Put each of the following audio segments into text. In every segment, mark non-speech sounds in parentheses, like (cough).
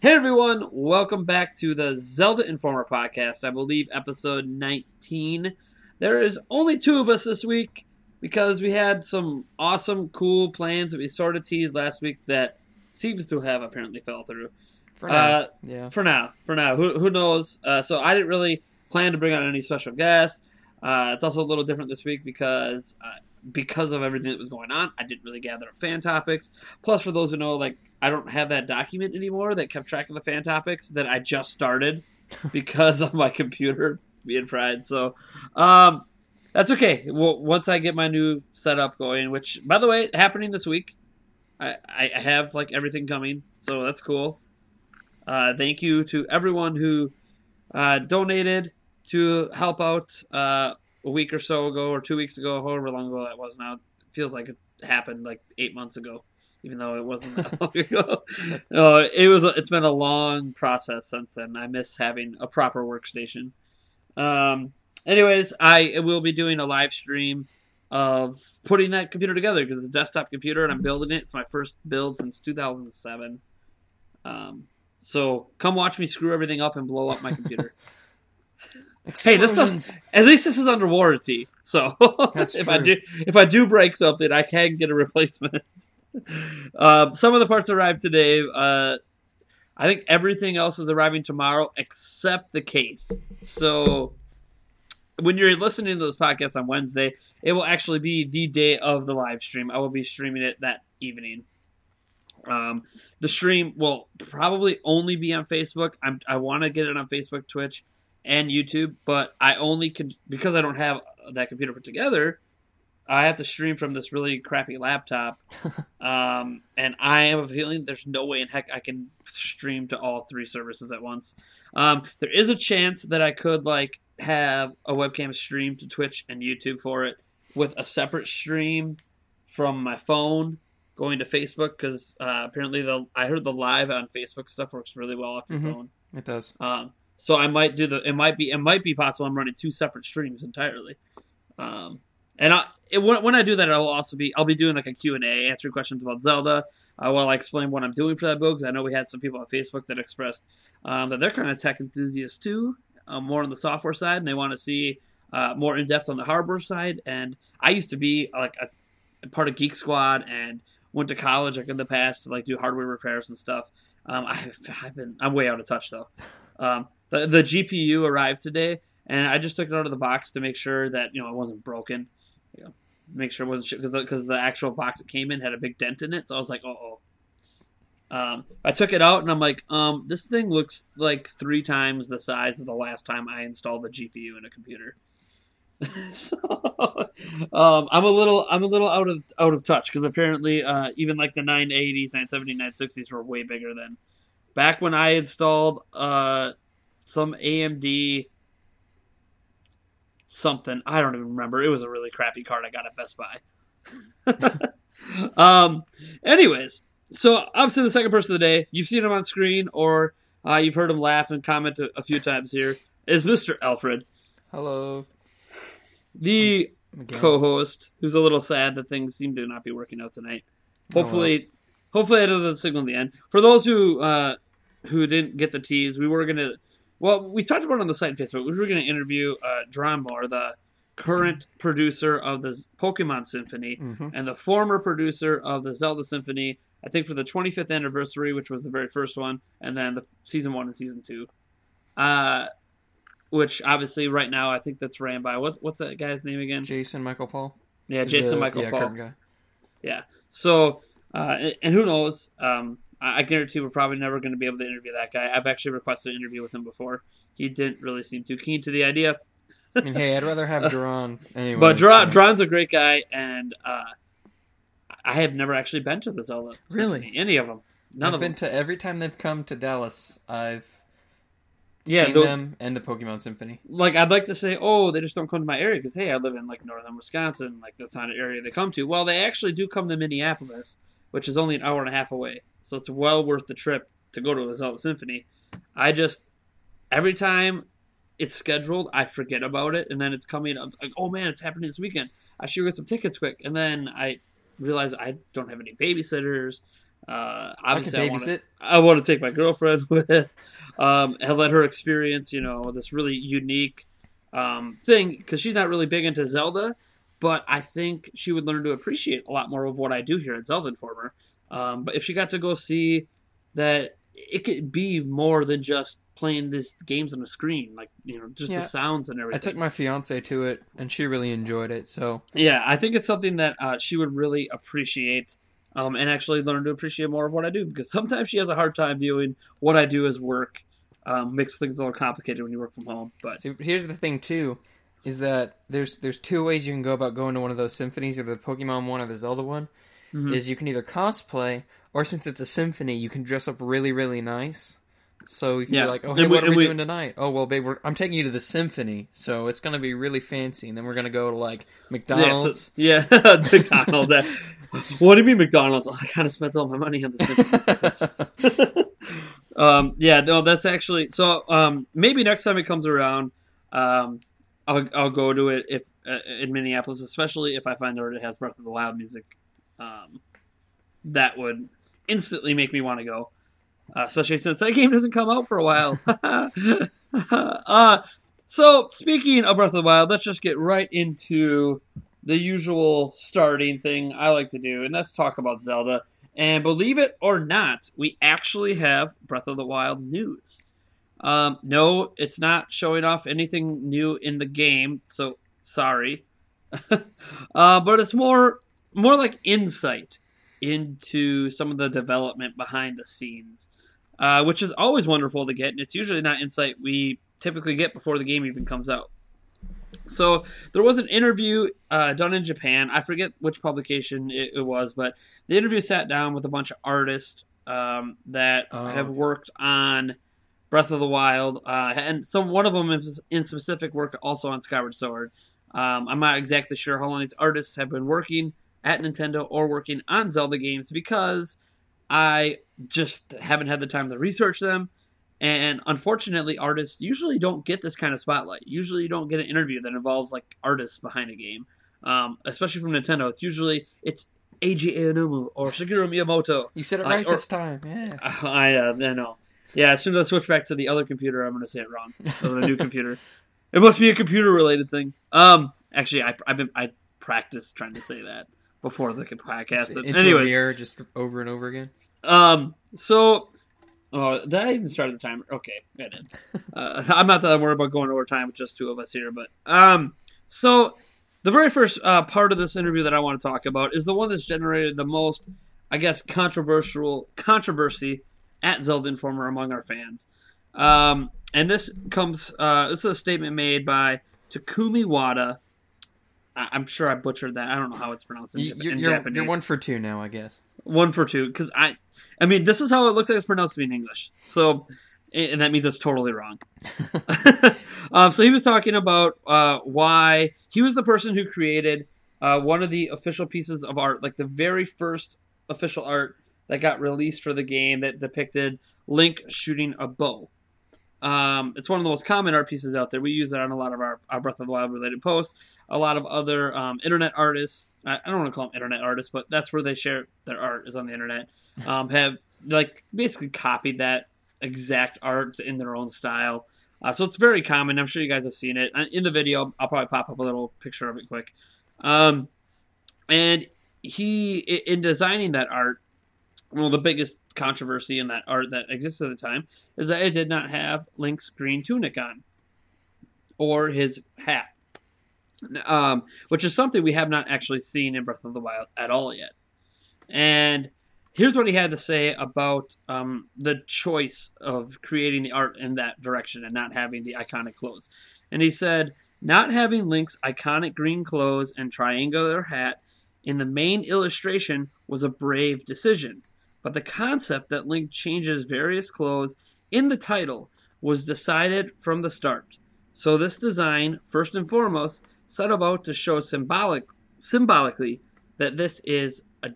Hey everyone, welcome back to the Zelda Informer podcast. I believe episode 19. There is only two of us this week because we had some awesome, cool plans that we sort of teased last week that seems to have apparently fell through. For now, Uh, yeah. For now, for now, who, who knows? Uh, so I didn't really plan to bring on any special guests. Uh, it's also a little different this week because uh, because of everything that was going on, I didn't really gather up fan topics. Plus, for those who know, like I don't have that document anymore that kept track of the fan topics that I just started (laughs) because of my computer being fried. So, um, that's okay. Well, once I get my new setup going, which by the way, happening this week, I, I have like everything coming, so that's cool. Uh, thank you to everyone who uh, donated to help out uh, a week or so ago, or two weeks ago, however long ago that was now. It feels like it happened like eight months ago, even though it wasn't that (laughs) long ago. no, it was. It's been a long process since then. I miss having a proper workstation. Um, anyways, I will be doing a live stream of putting that computer together because it's a desktop computer and I'm building it. It's my first build since 2007. Um, so come watch me screw everything up and blow up my computer. (laughs) hey, this Explosions. does, at least this is under warranty. So (laughs) if I do if I do break something, I can get a replacement. (laughs) um, some of the parts arrived today. Uh, I think everything else is arriving tomorrow except the case. So when you're listening to this podcast on Wednesday, it will actually be the day of the live stream. I will be streaming it that evening. Um, the stream will probably only be on Facebook. I'm, I want to get it on Facebook, Twitch, and YouTube, but I only can because I don't have that computer put together. I have to stream from this really crappy laptop, (laughs) um, and I am a feeling there's no way in heck I can stream to all three services at once. Um, there is a chance that I could like have a webcam stream to Twitch and YouTube for it with a separate stream from my phone going to Facebook because uh, apparently the I heard the live on Facebook stuff works really well off your Mhm. phone. It does. Um, so I might do the. It might be. It might be possible. I'm running two separate streams entirely. Um, and I, it, when, when I do that, I'll also be. I'll be doing like a Q and A, answering questions about Zelda. Uh, while I explain what I'm doing for that build, because I know we had some people on Facebook that expressed um, that they're kind of tech enthusiasts too, uh, more on the software side, and they want to see uh, more in depth on the hardware side. And I used to be like a, a part of Geek Squad and went to college like in the past to like do hardware repairs and stuff. Um, I've, I've been I'm way out of touch though. Um, the the GPU arrived today, and I just took it out of the box to make sure that you know it wasn't broken. You know, make sure it wasn't because because the, actual box it came in had a big dent in it. So I was like, oh oh. Um, I took it out and I'm like, um, this thing looks like three times the size of the last time I installed the GPU in a computer. (laughs) so um, I'm a little I'm a little out of out of touch because apparently uh, even like the 980s, 970s, 960s were way bigger than back when I installed uh, some AMD something. I don't even remember. It was a really crappy card I got at Best Buy. (laughs) um. Anyways, so obviously the second person of the day, you've seen him on screen or uh, you've heard him laugh and comment a, a few times here, is Mr. Alfred, Hello. the Again. co-host, who's a little sad that things seem to not be working out tonight. Oh, Hopefully, hopefully it doesn't signal the end. For those who uh, who didn't get the tease, we were gonna. Well, we talked about it on the site and Facebook. We were gonna interview uh, Jeron Moore, the current producer of the Pokemon Symphony Mhm. and the former producer of the Zelda Symphony. I think for the 25th anniversary, which was the very first one, and then the season one and season two. Uh, which obviously right now I think that's ran by what what's that guy's name again? Jason Michael Paul. Yeah, Jason the- Michael yeah, Paul. guy. Yeah. So, uh, and- and who knows? Um, I, I guarantee we're probably never going to be able to interview that guy. I've actually requested an interview with him before. He didn't really seem too keen to the idea. I mean, hey, I'd rather have (laughs) Jeron anyway. but Dra- so- Jeron's a great guy, and uh, I have never actually been to the Zelda. Really? Any of them? None I've of been them. to every time they've come to Dallas. I've Yeah, seen tho- them and the Pokemon Symphony. Like, I'd like to say, oh, they just don't come to my area because, hey, I live in, like, northern Wisconsin. Like, that's not an area they come to. Well, they actually do come to Minneapolis, which is only an hour and a half away. So it's well worth the trip to go to the Zelda Symphony. I just, every time it's scheduled, I forget about it. And then it's coming up, like, oh, man, it's happening this weekend. I should get some tickets quick. And then I realize I don't have any babysitters. Uh, I can obviously, I, want to. babysit. I want to take my girlfriend (laughs) with, um, and let her experience, you know, this really unique um, thing because she's not really big into Zelda, but I think she would learn to appreciate a lot more of what I do here at Zelda Informer. Um, but if she got to go see that it could be more than just playing these games on a screen, like you know, just Yeah. the sounds and everything. I took my fiance to it, and she really enjoyed it. So Yeah, I think it's something that uh, she would really appreciate um, and actually learn to appreciate more of what I do because sometimes she has a hard time viewing what I do as work. Um, makes things a little complicated when you work from home. But See, here's the thing too, is that there's there's two ways you can go about going to one of those symphonies, either the Pokemon one or the Zelda one. Mhm. Is you can either cosplay, or since it's a symphony, you can dress up really really nice. So you can Yeah. be like, oh hey, we- what are we, we- doing tonight? Oh well, babe, we're, I'm taking you to the symphony, so it's gonna be really fancy, and then we're gonna go to like McDonald's. yeah, (laughs) so- yeah, McDonald's. (laughs) what do you mean McDonald's? Oh, I kind of spent all my money on this. (laughs) um, yeah, no, that's actually so. Um, maybe next time it comes around, um, I'll I'll go to it if uh, in Minneapolis, especially if I find out it has Breath of the Wild music. Um, that would instantly make me want to go, uh, especially since that (laughs) game doesn't come out for a while. (laughs) uh, so speaking of Breath of the Wild, let's just get right into the usual starting thing I like to do, and that's talk about Zelda. And believe it or not, we actually have Breath of the Wild news. Um, no, it's not showing off anything new in the game, so sorry. (laughs) uh, but it's more more like insight into some of the development behind the scenes, uh, which is always wonderful to get, and it's usually not insight we typically get before the game even comes out. So there was an interview uh, done in Japan. I forget which publication it, it was, but the interview sat down with a bunch of artists um, that Oh, have worked on Breath of the Wild, uh, and some one of them in, in specific worked also on Skyward Sword. Um, I'm not exactly sure how long these artists have been working at Nintendo or working on Zelda games because I just haven't had the time to research them. And unfortunately, artists usually don't get this kind of spotlight. Usually, you don't get an interview that involves like artists behind a game, um, especially from Nintendo. It's usually it's Eiji Aonuma or Shigeru Miyamoto. You said it Uh, right or- this time. Yeah. (laughs) I uh, I know. Yeah, as soon as I switch back to the other computer, I'm going to say it wrong. (laughs) Or the new computer. It must be a computer related thing. Um, actually, I I've been I practiced trying to say that before the podcast. Into Anyways, mirror just over and over again. um, so, oh, did I even start the timer? Okay, I did. (laughs) Uh, I'm not that I'm worried about going over time with just two of us here, but um, so the very first uh, part of this interview that I want to talk about is the one that's generated the most, I guess, controversial controversy at Zelda Informer among our fans. Um, and this comes, uh, this is a statement made by Takumi Wada. I- I'm sure I butchered that. I don't know how it's pronounced in, you're, in you're, Japanese. you're one for two now, I guess. One for two, because I, I mean, this is how it looks like it's pronounced to me in English. So, and that means it's totally wrong. (laughs) (laughs) um, so he was talking about uh, why he was the person who created uh, one of the official pieces of art, like the very first official art that got released for the game that depicted Link shooting a bow. Um, it's one of the most common art pieces out there. We use it on a lot of our, our Breath of the Wild related posts. A lot of other um, internet artists, I, I don't want to call them internet artists, but that's where they share their art is on the internet. Um, have like basically copied that exact art in their own style. Uh, so it's very common. I'm sure you guys have seen it Uh, in the video. I'll probably pop up a little picture of it quick. Um, and he, in designing that art, well, the biggest controversy in that art that existed at the time is that it did not have Link's green tunic on or his hat, um, which is something we have not actually seen in Breath of the Wild at all yet. And here's what he had to say about um, the choice of creating the art in that direction and not having the iconic clothes. And he said, not having Link's iconic green clothes and triangular hat in the main illustration was a brave decision. But the concept that Link changes various clothes in the title was decided from the start. So this design, first and foremost, set about to show symbolic symbolically that this is a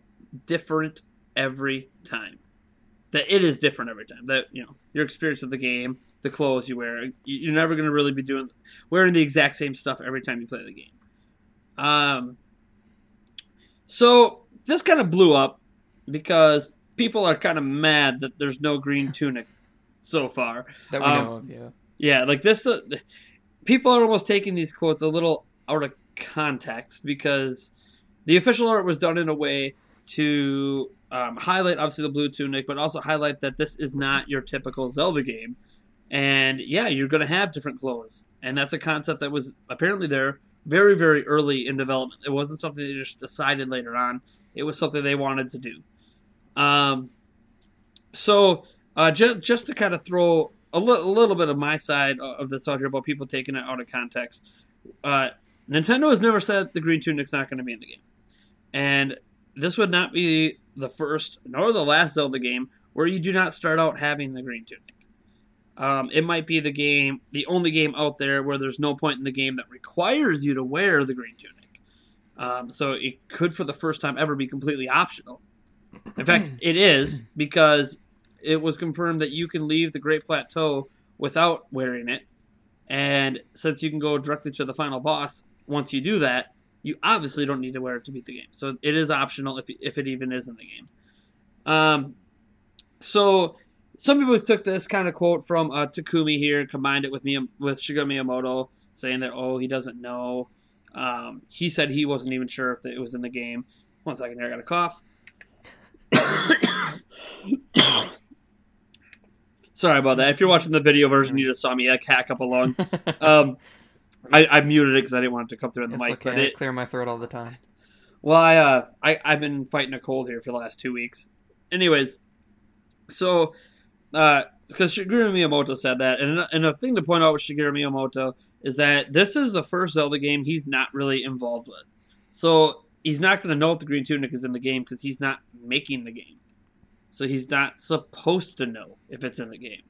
different every time. That it is different every time. That you know your experience with the game, the clothes you wear, you- you're never going to really be doing wearing the exact same stuff every time you play the game. Um, so this kind of blew up because people are kind of mad that there's no green (laughs) tunic so far. That we Um, know of, yeah. Yeah, like this, the, people are almost taking these quotes a little out of context because the official art was done in a way to um, highlight obviously the blue tunic, but also highlight that this is not your typical Zelda game. And yeah, you're going to have different clothes, and that's a concept that was apparently there very, very early in development. It wasn't something they just decided later on. It was something they wanted to do. Um, so uh, just just to kind of throw a, li- a little bit of my side of this out here about people taking it out of context, uh, Nintendo has never said the green tunic's not going to be in the game, and this would not be the first nor the last Zelda game where you do not start out having the green tunic. Um, it might be the game, the only game out there where there's no point in the game that requires you to wear the green tunic. Um, so it could, for the first time ever, be completely optional. In fact, (clears throat) it is because it was confirmed that you can leave the Great Plateau without wearing it, and since you can go directly to the final boss once you do that, you obviously don't need to wear it to beat the game. So it is optional if if it even is in the game. Um, so some people took this kind of quote from uh, Takumi here and combined it with me with Shigeru Miyamoto, saying that oh he doesn't know. Um, he said he wasn't even sure if it was in the game. One second here, I got a cough. (coughs) Sorry about that. If you're watching the video version, you just saw me hack up a lung. Um, I, I muted it because I didn't want it to come through in the it's mic. okay. But I clear my throat all the time. well, I, uh, I I've been fighting a cold here for the last two weeks. Anyways, so uh, because Shigeru Miyamoto said that, and and a thing to point out with Shigeru Miyamoto is that this is the first Zelda game he's not really involved with. So he's not going to know if the Green Tunic is in the game because he's not making the game. So he's not supposed to know if it's in the game.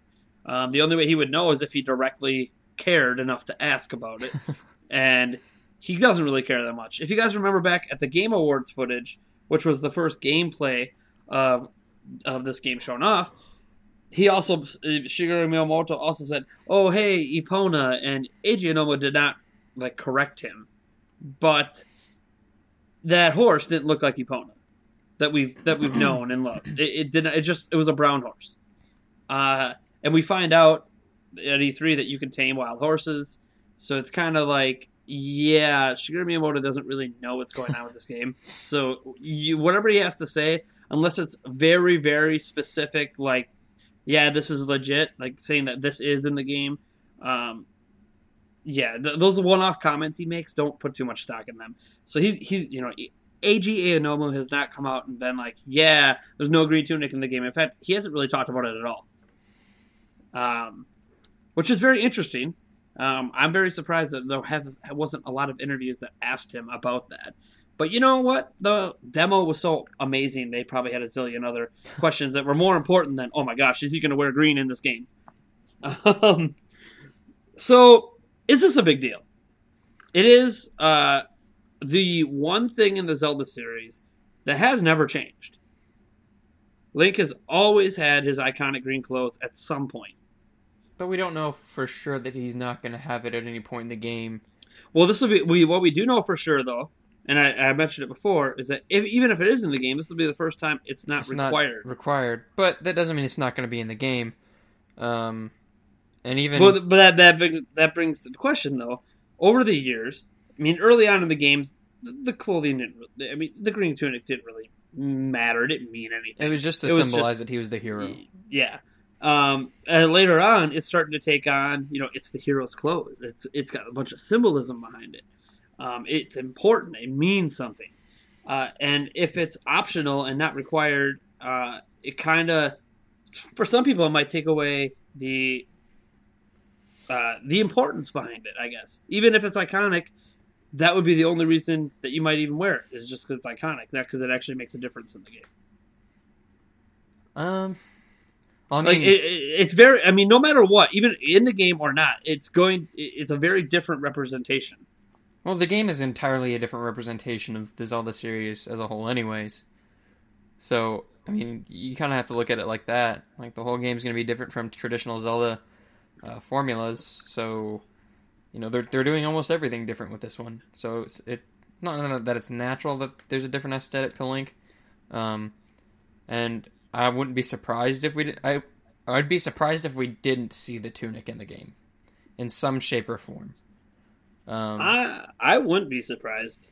Um, the only way he would know is if he directly cared enough to ask about it, (laughs) and he doesn't really care that much. If you guys remember back at the Game Awards footage, which was the first gameplay of of this game shown off, he also Shigeru Miyamoto also said, "Oh hey, Epona and Eiji did not like correct him, but that horse didn't look like Epona that we've that we've known and loved. It, it didn't. It just it was a brown horse, uh, and we find out at E3 that you can tame wild horses. So it's kind of like, yeah, Shigeru Miyamoto doesn't really know what's going on with this game. So you, whatever he has to say, unless it's very very specific, like yeah, this is legit, like saying that this is in the game. Um, yeah, th- those one-off comments he makes, don't put too much stock in them. So he's he's you know. Eiji Aonomo has not come out and been like, "Yeah, there's no green tunic in the game." In fact, he hasn't really talked about it at all, um, which is very interesting. Um, I'm very surprised that there has, wasn't a lot of interviews that asked him about that. But you know what? The demo was so amazing. They probably had a zillion other (laughs) questions that were more important than, "Oh my gosh, is he going to wear green in this game?" (laughs) Um, so, is this a big deal? It is. Uh, the one thing in the Zelda series that has never changed. Link has always had his iconic green clothes at some point. But we don't know for sure that he's not going to have it at any point in the game. Well, this will be we, what we do know for sure, though, and I, I mentioned it before, is that if, even if it is in the game, this will be the first time it's not It's required. not required, but that doesn't mean it's not going to be in the game. Um, and even Well, but that that big- that brings to the question though. Over the years, I mean, early on in the games, the, the clothing didn't. really- I mean, the green tunic didn't really matter. It didn't mean anything. it was just to was symbolize that he was the hero. Yeah. Um, and later on, it's starting to take on. You know, it's the hero's clothes. It's it's got a bunch of symbolism behind it. Um, it's important. It means something. Uh, and if it's optional and not required, uh, it kind of, for some people, it might take away the uh, the importance behind it. I guess even if it's iconic, that would be the only reason that you might even wear it is just because it's iconic, not because it actually makes a difference in the game. Um, I mean, Like it, it, it's very. I mean, no matter what, even in the game or not, it's going. It's a very different representation. well, the game is entirely a different representation of the Zelda series as a whole, anyways. So, I mean, you kind of have to look at it like that. Like the whole game's going to be different from traditional Zelda uh, formulas. So, you know, they're they're doing almost everything different with this one. So it's it not that it's natural that there's a different aesthetic to Link, um, and I wouldn't be surprised if we. Did, I I'd be surprised if we didn't see the tunic in the game, in some shape or form. Um, I I wouldn't be surprised.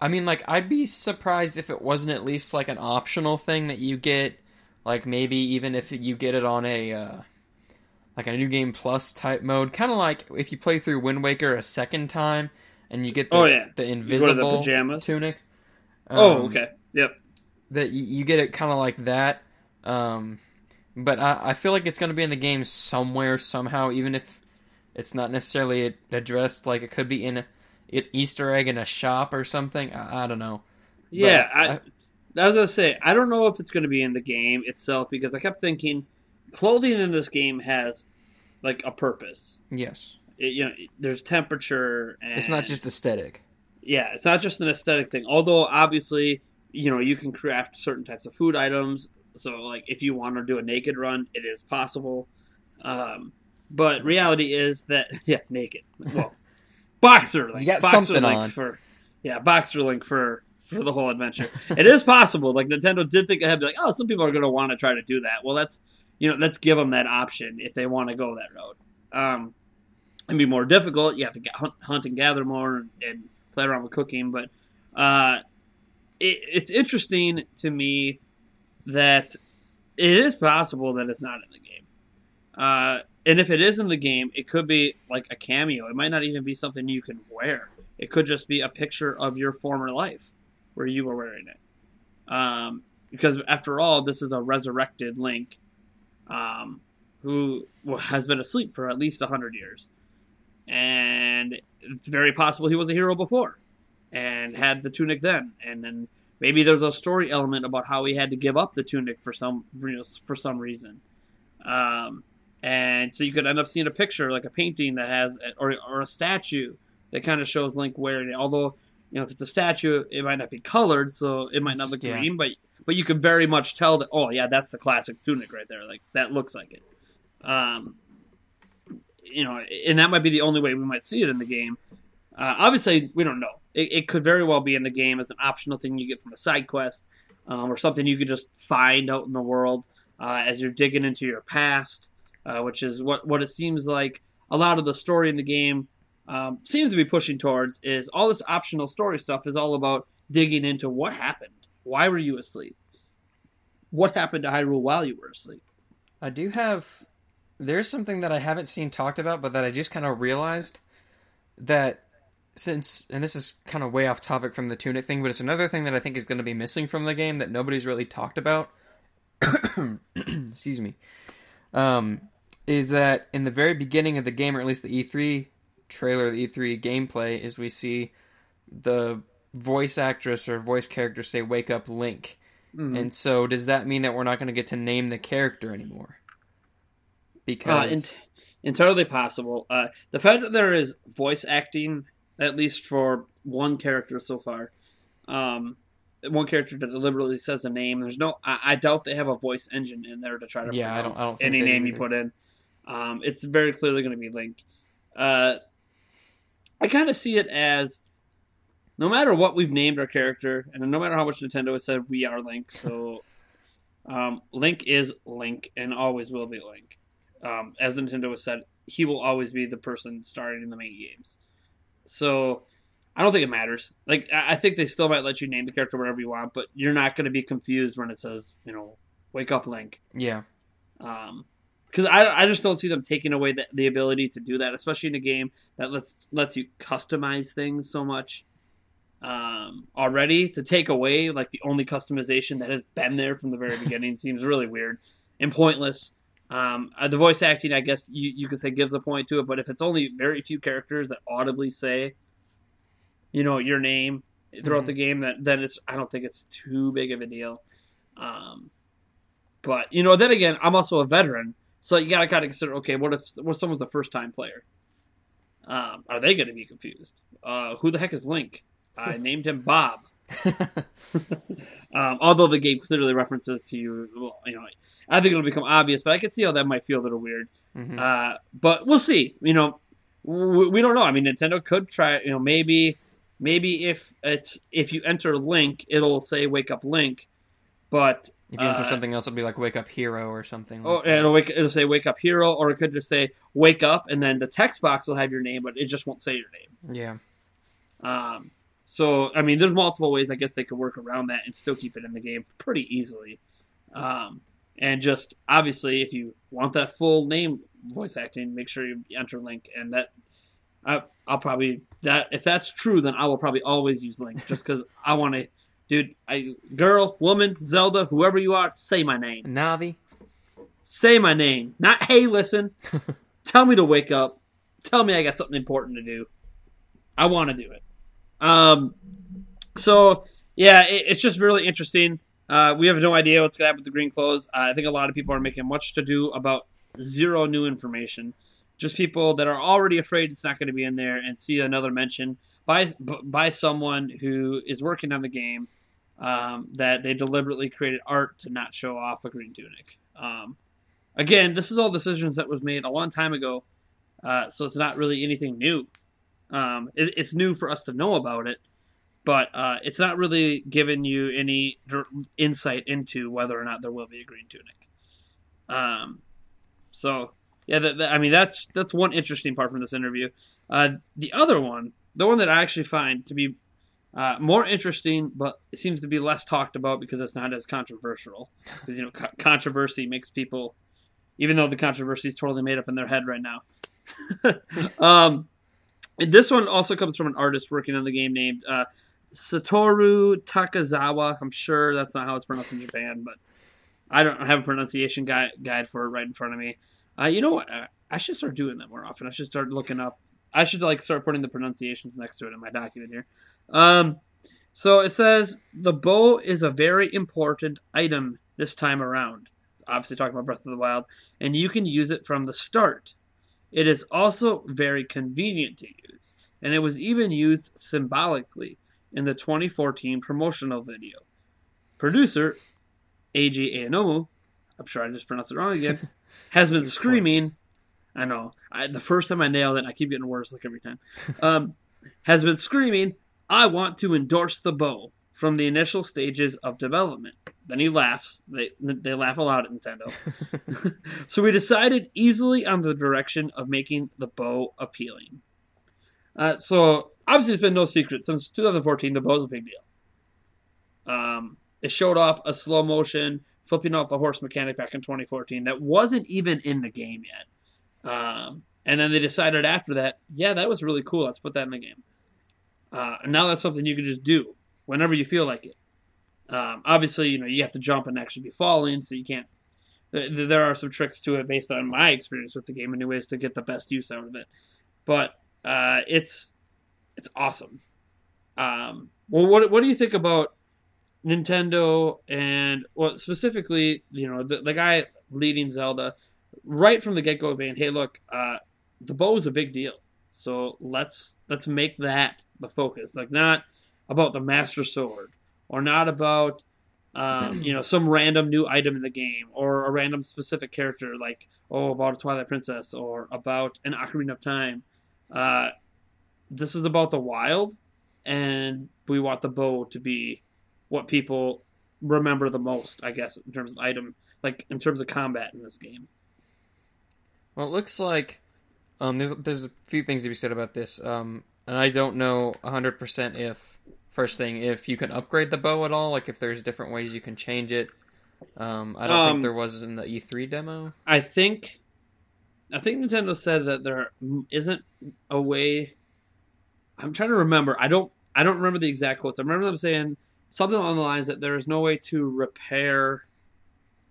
I mean, like I'd be surprised if it wasn't at least like an optional thing that you get, like maybe even if you get it on a. Uh, like a new game plus type mode, kind of like if you play through Wind Waker a second time and you get the, oh, yeah. the invisible the pajamas. tunic. Um, oh, okay. Yep. That you, you get it kind of like that. Um, but I, I feel like it's going to be in the game somewhere, somehow, even if it's not necessarily addressed. Like it could be in an Easter egg in a shop or something. I, I don't know. Yeah, I, I, I was gonna say I don't know if it's going to be in the game itself because I kept thinking clothing in this game has like a purpose. Yes. It, you know, there's temperature. And, it's not just aesthetic. Yeah, it's not just an aesthetic thing. Although obviously, you know, you can craft certain types of food items. So, like, if you want to do a naked run, it is possible. Um, but reality is that (laughs) yeah, naked. Well, (laughs) boxer link. You got boxer something link on. for yeah, boxer link for for the whole adventure. it is possible. Like Nintendo did think ahead, be like, oh, some people are going to want to try to do that. Well, that's you know, let's give them that option if they want to go that road. Um, and be more difficult. You have to hunt, hunt and gather more and, and, play around with cooking. But uh, it, it's interesting to me that it is possible that it's not in the game. Uh, and if it is in the game, it could be like a cameo. It might not even be something you can wear. It could just be a picture of your former life where you were wearing it. Um, because after all, this is a resurrected Link um, who has been asleep for at least 100 years. And it's very possible he was a hero before and had the tunic then. And then maybe there's a story element about how he had to give up the tunic for some you know, for some reason. Um, and so you could end up seeing a picture, like a painting that has, or, or a statue that kind of shows Link wearing it. Although, you know, if it's a statue, it might not be colored, so it might not look yeah. green, but but you can very much tell that oh yeah that's the classic tunic right there. Like that looks like it. Um, you know and that might be the only way we might see it in the game. Uh, obviously we don't know. It, it, could very well be in the game as an optional thing you get from a side quest um, or something you could just find out in the world uh, as you're digging into your past uh, which is what what it seems like a lot of the story in the game um, seems to be pushing towards is all this optional story stuff is all about digging into what happened why were you asleep? What happened to Hyrule while you were asleep? I do have. There's something that I haven't seen talked about, but that I just kind of realized that since, and this is kind of way off topic from the tunic thing, but it's another thing that I think is going to be missing from the game that nobody's really talked about. (coughs) Excuse me. Um, is that in the very beginning of the game, or at least the E3 trailer, the E3 gameplay, is we see the voice actress or voice character say "Wake up, Link," mm-hmm. and so does that mean that we're not going to get to name the character anymore? Because uh, ent- entirely possible. Uh, the fact that there is voice acting, at least for one character so far, um, one character that deliberately says a name. There's no. I, I, doubt they have a voice engine in there to try to yeah. I don't. I don't any name you put in. Um, it's very clearly going to be Link. Uh, I kind of see it as no matter what we've named our character, and no matter how much Nintendo has said we are Link, so (laughs) um, Link is Link and always will be Link. Um, as Nintendo has said, he will always be the person starting in the main games. So I don't think it matters. Like I think they still might let you name the character whatever you want, but you're not going to be confused when it says, you know, "Wake up, Link." Yeah. Um, because I, I just don't see them taking away the, the ability to do that, especially in a game that lets lets you customize things so much um, already to take away like the only customization that has been there from the very (laughs) beginning seems really weird and pointless. Um, uh, the voice acting, I guess you, you could say gives a point to it, but if it's only very few characters that audibly say, you know, your name throughout mm-hmm. the game, that then it's I don't think it's too big of a deal. Um, but you know, then again, I'm also a veteran, so you gotta kind of consider, okay, what if what if someone's a first time player? Um, are they going to be confused? Uh, who the heck is Link? I named him Bob. um, although the game clearly references to you, well, you know, I think it'll become obvious, but I can see how that might feel a little weird. Mm-hmm. Uh, but we'll see. You know, we, we, don't know. I mean, Nintendo could try. You know, maybe, maybe if it's if you enter Link, it'll say "Wake up, Link," but If you enter Uh, something else, it'll be like Wake Up Hero or something. Oh, that. it'll wake. It'll say "Wake Up Hero," or it could just say "Wake Up," and then the text box will have your name, but it just won't say your name. yeah. Um, so I mean, there's multiple ways I guess they could work around that and still keep it in the game pretty easily. Um, and just obviously, if you want that full name voice acting, make sure you enter Link, and that I, I'll probably that if that's true, then I will probably always use Link just because I want to. Dude, I girl, woman, Zelda, whoever you are, say my name. Navi. Say my name. Not hey, listen. (laughs) Tell me to wake up. Tell me I got something important to do. I want to do it. Um, so yeah, it, it's just really interesting. Uh, we have no idea what's gonna happen with the green clothes. Uh, I think a lot of people are making much to do about zero new information. Just people that are already afraid it's not going to be in there and see another mention by by someone who is working on the game um, that they deliberately created art to not show off a green tunic. Um, again, this is all decisions that was made a long time ago, uh, so it's not really anything new. Um, it, it's new for us to know about it, but uh, it's not really giving you any insight into whether or not there will be a green tunic. Um, so yeah, I mean that's that's one interesting part from this interview. Uh, the other one, the one that I actually find to be uh, more interesting, but it seems to be less talked about because it's not as controversial. Because you know, co- controversy makes people, even though the controversy is totally made up in their head right now. (laughs) um, and this one also comes from an artist working on the game named uh, Satoru Takizawa. I'm sure that's not how it's pronounced in Japan, but I don't have a pronunciation guide guide for it right in front of me. Uh, you know what? I, should start doing that more often. I should start looking up. I should like start putting the pronunciations next to it in my document here. Um, so it says the bow is a very important item this time around. Obviously, talking about Breath of the Wild, and you can use it from the start. It is also very convenient to use, and it was even used symbolically in the 2014 promotional video. Producer Eiji Aonomu, I'm sure I just pronounced it wrong again, (laughs) has been screaming. I know. I, the first time I nailed it, I keep getting worse like every time. Um, has been screaming, "I want to endorse the bow." From the initial stages of development. Then he laughs. They they laugh aloud at Nintendo. (laughs) (laughs) so we decided easily on the direction of making the bow appealing. Uh, so obviously, it's been no secret since 2014. The bow is a big deal. Um, it showed off a slow motion flipping off the horse mechanic back in 2014 that wasn't even in the game yet. Um, and then they decided after that, yeah, that was really cool. Let's put that in the game. Uh, and now that's something you can just do whenever you feel like it. Um, obviously, you know you have to jump and actually be falling, so you can't. th- th- There are some tricks to it based on my experience with the game, and new ways to get the best use out of it. But uh, it's it's awesome. Um, well, what what do you think about Nintendo and well specifically, you know, the, the guy leading Zelda right from the get go, being, hey, look, uh, the bow is a big deal, so let's let's make that the focus, like not about the Master Sword or not about um, you know some random new item in the game or a random specific character like oh about a Twilight Princess or about an Ocarina of Time. Uh, this is about the wild, and we want the bow to be what people remember the most, I guess, in terms of item, like in terms of combat in this game. Well, it looks like um, there's there's a few things to be said about this, um, and I don't know hundred percent if first thing if you can upgrade the bow at all, like if there's different ways you can change it. Um, I don't Um, think there was in the E3 demo. I think, I think Nintendo said that there isn't a way. I'm trying to remember. I don't. I don't remember the exact quotes. I remember them saying something along the lines that there is no way to repair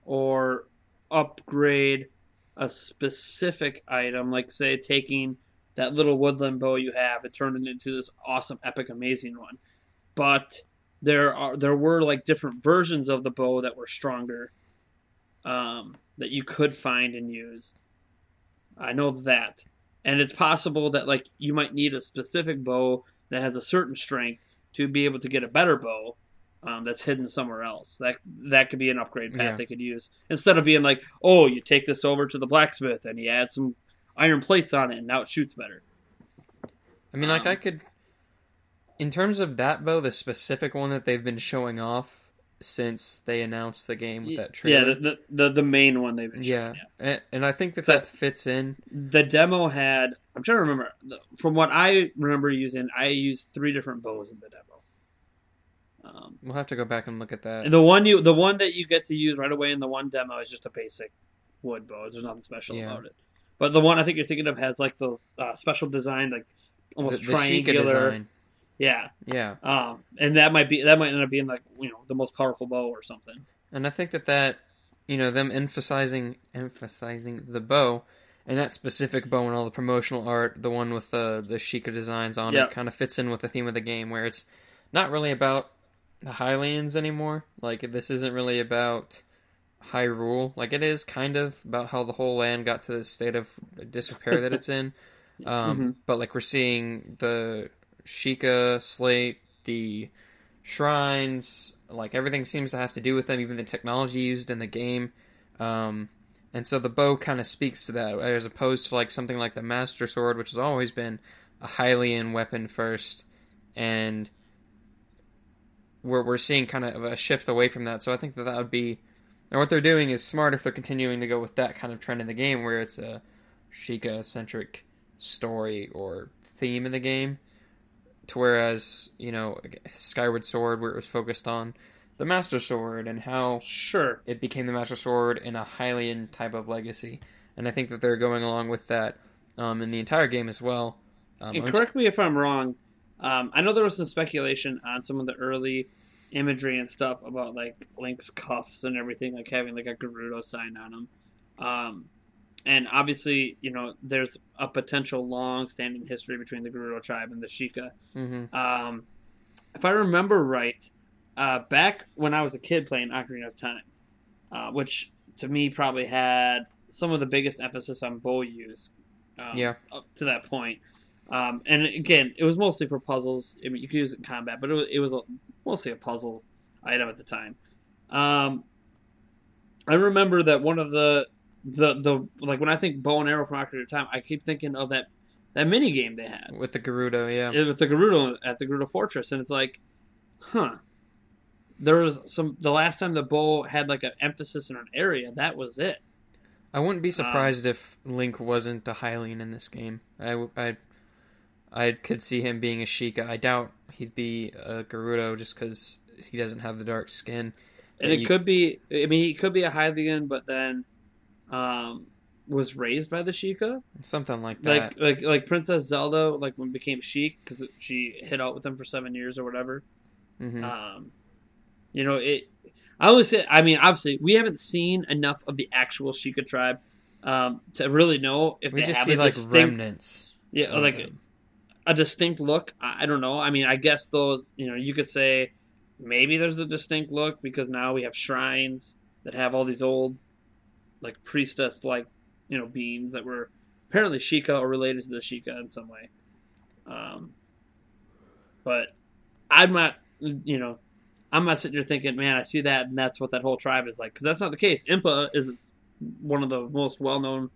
or upgrade a specific item, like say taking that little woodland bow you have and turning it into this awesome, epic, amazing one. But there are there were like different versions of the bow that were stronger um, that you could find and use. I know that, and it's possible that like you might need a specific bow that has a certain strength to be able to get a better bow um, that's hidden somewhere else. That that could be an upgrade path Yeah. they could use instead of being like, oh, you take this over to the blacksmith and you add some iron plates on it and now it shoots better. I mean, like um, I could, in terms of that bow, the specific one that they've been showing off since they announced the game with that trailer. Yeah, the, the the the main one they've been yeah, showing. And, and I think that that fits in. The demo had. I'm trying to remember. From what I remember using, I used three different bows in the demo. Um, We'll have to go back and look at that. and the one you, the one that you get to use right away in the one demo is just a basic wood bow. There's nothing special Yeah. about it. But the one I think you're thinking of has like those uh, special design, like almost triangular. Yeah, Yeah, um, and that might be that might end up being like you know the most powerful bow or something. and I think that that you know them emphasizing emphasizing the bow and that specific bow and all the promotional art, the one with the the Sheikah designs on Yeah. it, kind of fits in with the theme of the game, where it's not really about the Hylians anymore. Like this isn't really about Hyrule. Like it is kind of about how the whole land got to the state of disrepair that it's in. (laughs) Um, Mhm. But like we're seeing the Sheikah slate, the shrines, like everything seems to have to do with them, even the technology used in the game. Um, and so the bow kind of speaks to that, as opposed to like something like the Master Sword, which has always been a Hylian weapon first, and we're we're seeing kind of a shift away from that. So I think that that would be, and what they're doing is smart if they're continuing to go with that kind of trend in the game, where it's a Sheikah centric story or theme in the game. To whereas you know Skyward Sword, where it was focused on the Master Sword and how Sure. it became the Master Sword in a Hylian type of legacy, and I think that they're going along with that um, in the entire game as well. Um, And correct me if I'm wrong. Um, I know there was some speculation on some of the early imagery and stuff about like Link's cuffs and everything, like having like a Gerudo sign on them. Um, and obviously, you know, there's a potential long-standing history between the Gerudo tribe and the Sheikah. Mhm. Um, if I remember right, uh, back when I was a kid playing Ocarina of Time, uh, which to me probably had some of the biggest emphasis on bow use. Um, Yeah. Up to that point. Um, and again, it was mostly for puzzles. I mean, you could use it in combat, but it was, it was a, mostly a puzzle item at the time. Um, I remember that one of the the the like when I think bow and arrow from Ocarina of Time, I keep thinking of that that mini game they had with the Gerudo, yeah. it- with the Gerudo at the Gerudo Fortress, and it's like, huh. There was some the last time the bow had like an emphasis in an area. That was it. I wouldn't Um, be surprised if Link wasn't a Hylian in this game. I, I, I could see him being a Sheikah. I doubt he'd be a Gerudo just because he doesn't have the dark skin. And it could be. I mean, he could be a Hylian, but then um, was raised by the Sheikah, Something like that. like like like Princess Zelda, like when became Sheik because she hid out with him for seven years or whatever. hmm Um, you know, it. I always say, I mean, obviously, we haven't seen enough of the actual Sheikah tribe um, to really know if we they just have see like distinct, remnants. yeah, like them. a distinct look. I, I don't know. I mean, I guess though, you know, you could say maybe there's a distinct look because now we have shrines that have all these old, like priestess like, you know, beings that were apparently Sheikah or related to the Sheikah in some way. Um, but I'm not, you know, I'm not sitting here thinking, man, I see that and that's what that whole tribe is like because that's not the case. Impa is one of the most well-known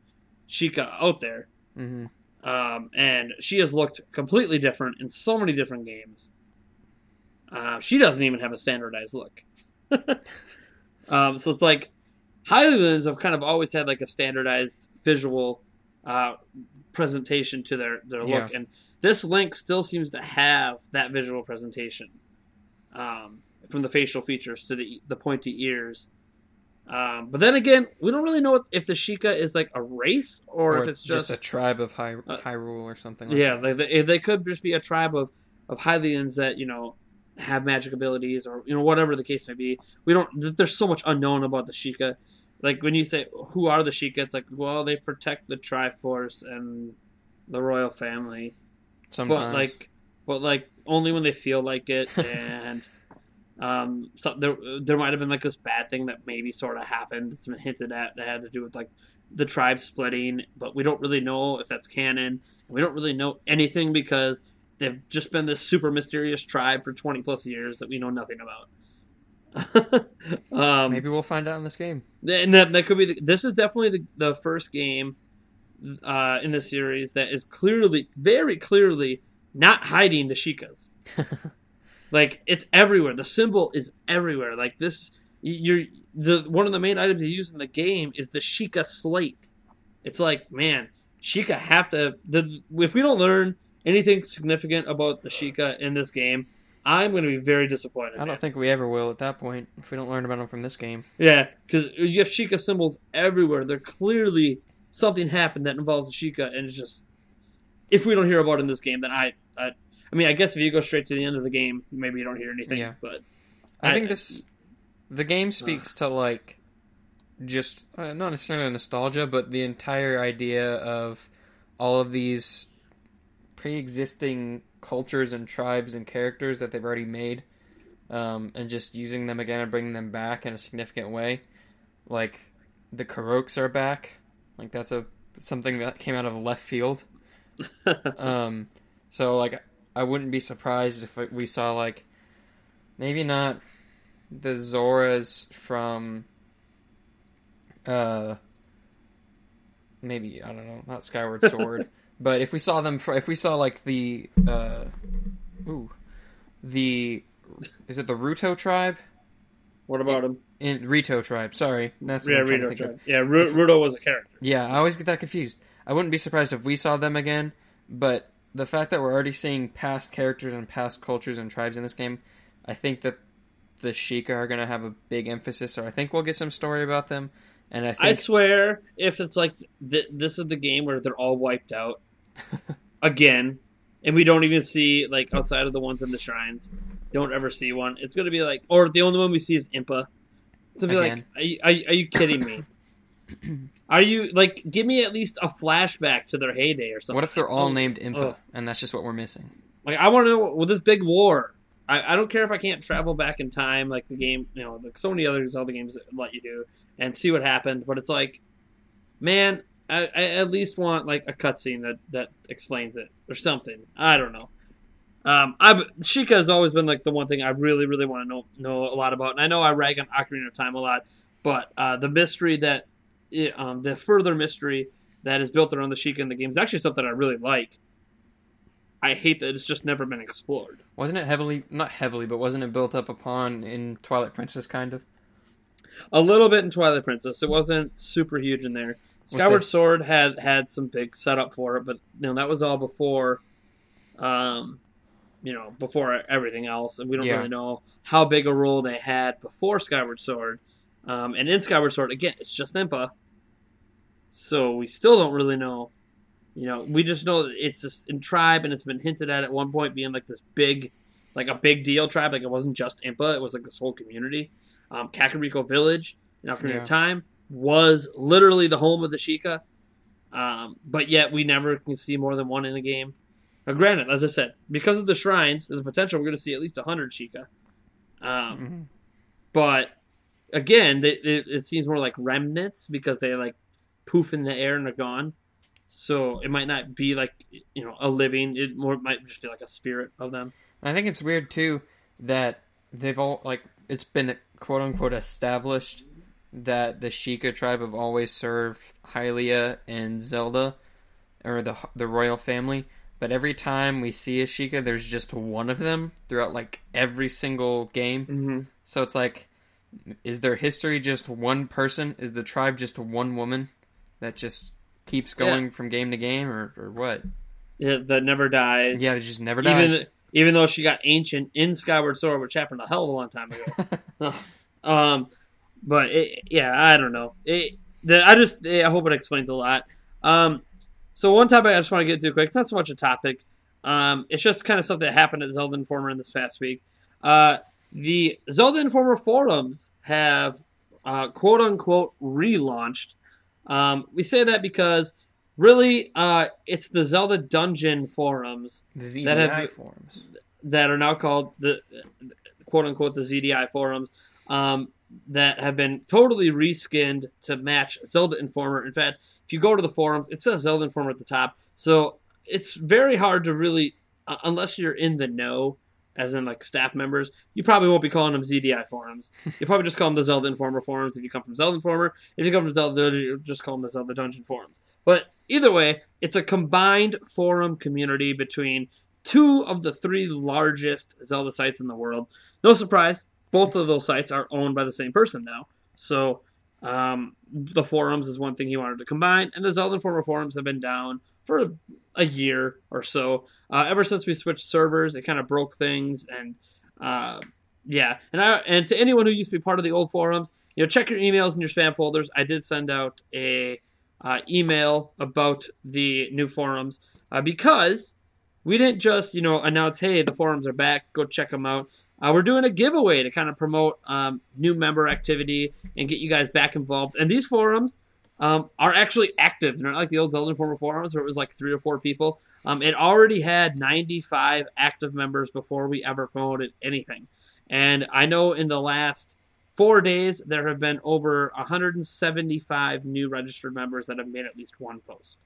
Sheikah out there. hmm Um, and she has looked completely different in so many different games. Uh, she doesn't even have a standardized look. (laughs) um, so it's like Hylians have kind of always had like a standardized visual uh, presentation to their, their look, Yeah. and this Link still seems to have that visual presentation, um, from the facial features to the the pointy ears. Um, but then again, we don't really know what, if the Sheikah is like a race or, Or if it's just, just, a tribe of Hy- uh, Hyrule or something. Like yeah, that. like they, they could just be a tribe of of Hylians that you know have magic abilities or you know whatever the case may be. We don't. There's so much unknown about the Sheikah. Like when you say who are the Sheikah, it's like well they protect the Triforce and the royal family, Sometimes. but like but like only when they feel like it (laughs) and. Um, so there, there might have been like this bad thing that maybe sort of happened. It's been hinted at that had to do with like the tribe splitting, but we don't really know if that's canon. We don't really know anything because they've just been this super mysterious tribe for 20 plus years that we know nothing about. (laughs) um, Maybe we'll find out in this game. and that, that could be the, this is definitely the, the first game uh, in the series that is clearly, very clearly, not hiding the Sheikahs. (laughs) Like it's everywhere. The symbol is everywhere. Like this, you're the one of the main items you use in the game is the Sheikah slate. It's like, man, Sheikah have to. The if we don't learn anything significant about the Sheikah in this game, I'm going to be very disappointed. I don't man. think we ever will at that point if we don't learn about them from this game. Yeah, because you have Sheikah symbols everywhere. They're clearly something happened that involves the Sheikah, and it's just if we don't hear about it in this game, then I, I, I mean, I guess if you go straight to the end of the game, maybe you don't hear anything. Yeah. But I, I- think this the game speaks to like just uh, not necessarily nostalgia, but the entire idea of all of these pre-existing cultures and tribes and characters that they've already made, um, and just using them again and bringing them back in a significant way. Like the Koroks are back. Like that's a something that came out of left field. (laughs) um, so like I wouldn't be surprised if we saw like maybe not the Zoras from uh maybe I don't know not Skyward Sword (laughs) but if we saw them for if we saw like the uh ooh the is it the Ruto tribe what about him? in Rito tribe sorry that's what Yeah, I'm trying to Ruto. think of. Yeah, Ru- Ruto was a character. Yeah, I always get that confused. I wouldn't be surprised if we saw them again, but the fact that we're already seeing past characters and past cultures and tribes in this game, I think that the Sheikah are going to have a big emphasis. So I think we'll get some story about them. And I think I swear, if it's like th- this is the game where they're all wiped out again, and we don't even see like outside of the ones in the shrines, don't ever see one. It's gonna be like, or the only one we see is Impa. It's gonna be Again. like, are you, are, are you kidding me? (clears throat) Are you like, give me at least a flashback to their heyday or something? what if they're all named Impa, ugh. and that's just what we're missing? Like, I want to know with this big war. I, I don't care if I can't travel back in time, like the game, you know, like so many other Zelda games that let you do, and see what happened. But it's like, man, I, I at least want like a cutscene that that explains it or something. I don't know. Um, I Sheikah has always been like the one thing I really, really want to know know a lot about, and I know I rag on Ocarina of Time a lot, but uh, the mystery that, it, um, the further mystery that is built around the Sheikah in the game is actually something I really like. I hate that it's just never been explored. Wasn't it heavily, not heavily, but wasn't it built up upon in Twilight Princess, kind of? A little bit in Twilight Princess. It wasn't super huge in there. Skyward the- Sword had had some big setup for it, but you know that was all before, um, you know, before everything else, and we don't Yeah. really know how big a role they had before Skyward Sword. Um, and in Skyward Sword, again, it's just Impa, so we still don't really know. You know, we just know it's just in tribe, and it's been hinted at at one point being like this big, like a big deal tribe. Like it wasn't just Impa; it was like this whole community. Um, Kakariko Village in Ocarina Yeah. of Time was literally the home of the Sheikah, um, but yet we never can see more than one in a game. Now, granted, as I said, because of the shrines, there's a potential we're going to see at least hundred Sheikah. Um, Mhm. but again, they, it, it seems more like remnants because they like poof in the air and are gone. So it might not be like you know a living. It more might just be like a spirit of them. I think it's weird too that they've all like it's been quote unquote established that the Sheikah tribe have always served Hylia and Zelda or the the royal family. But every time we see a Sheikah, there's just one of them throughout like every single game. Mm-hmm. So it's like, is their history just one person? Is the tribe just one woman that just keeps Yeah. going from game to game, or, or what? Yeah, that never dies. Yeah, it just never even dies. even though she got ancient in Skyward Sword, which happened a hell of a long time ago. (laughs) (laughs) um, but it, yeah, I don't know. It, the, I just I hope it explains a lot. Um, so one topic I just want to get to quick. It's not so much a topic. Um, it's just kind of something that happened at Zelda Informer in this past week. Uh, the Zelda Informer forums have uh, quote unquote relaunched. Um, we say that because really, uh, it's the Zelda Dungeon forums the that have- forms. that are now called the quote unquote the ZDI forums um, that have been totally reskinned to match Zelda Informer. In fact, if you go to the forums, it says Zelda Informer at the top. So it's very hard to really, uh, unless you're in the know, as in like staff members, you probably won't be calling them ZDI forums. (laughs) You probably just call them the Zelda Informer forums if you come from Zelda Informer. If you come from Zelda, you just call them the Zelda Dungeon forums. But either way, it's a combined forum community between two of the three largest Zelda sites in the world. No surprise, both of those sites are owned by the same person now. So um, the forums is one thing he wanted to combine, and the Zelda Informer forums have been down for a year or so. Uh, ever since we switched servers, it kind of broke things, and uh, yeah. And I and to anyone who used to be part of the old forums, you know, check your emails and your spam folders. I did send out a uh, email about the new forums uh, because we didn't just you know announce, hey, the forums are back, go check them out. Uh, we're doing a giveaway to kind of promote um, new member activity and get you guys back involved. And these forums um, are actually active. They're not like the old Zelda Informer forums where it was like three or four people. Um, it already had 95 active members before we ever promoted anything. And I know in the last four days, there have been over 175 new registered members that have made at least one post.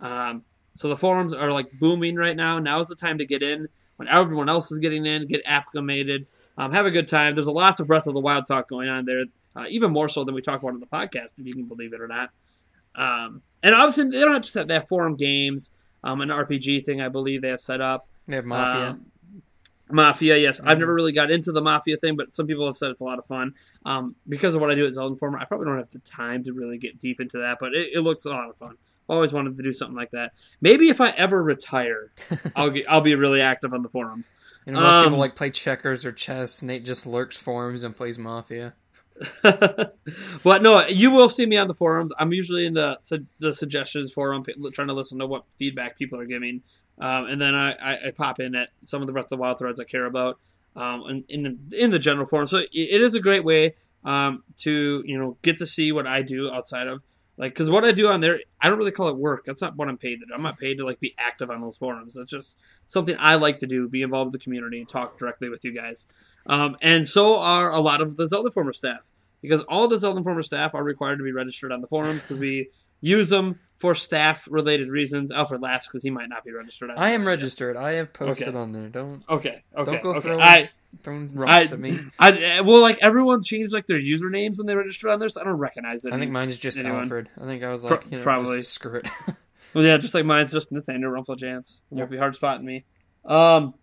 Um, so the forums are like booming right now. Now is the time to get in when everyone else is getting in, get acclimated, um, have a good time. There's a lots of Breath of the Wild talk going on there, uh, even more so than we talk about on the podcast, if you can believe it or not. Um, and obviously, they don't have just have, they have forum games, um, an RPG thing I believe they have set up. They have Mafia. Um, Mafia, yes. Mm-hmm. I've never really got into the Mafia thing, but some people have said it's a lot of fun. Um, because of what I do at Zelda Informer, I probably don't have the time to really get deep into that, but it, it looks a lot of fun. Always wanted to do something like that. Maybe if I ever retire, (laughs) I'll get, I'll be really active on the forums. And most um, people like play checkers or chess. Nate just lurks forums and plays Mafia. (laughs) but no, you will see me on the forums. I'm usually in the the suggestions forum, trying to listen to what feedback people are giving, um, and then I, I, I, pop in at some of the Breath of the Wild threads I care about, um, and in in the general forum. So it, it is a great way um, to you know get to see what I do outside of like, because what I do on there, I don't really call it work. That's not what I'm paid to do. I'm not paid to like be active on those forums. That's just something I like to do, be involved with the community, talk directly with you guys. Um, and so are a lot of the Zelda Informer staff, because all the Zelda Informer staff are required to be registered on the forums because we use them for staff related reasons. Alfred laughs because he might not be registered. I am registered. I have posted okay. on there. Don't okay. Okay. Don't go okay. throwing, I, throwing rocks I, at me. I, well, like everyone changed like their usernames when they registered on there, so I don't recognize it. I think mine's just anyone. Alfred. I think I was like, Pro- you know, probably screw it. (laughs) well, yeah, just like mine's just Nathaniel Rumpelchance. Won't be hard spotting me. Um,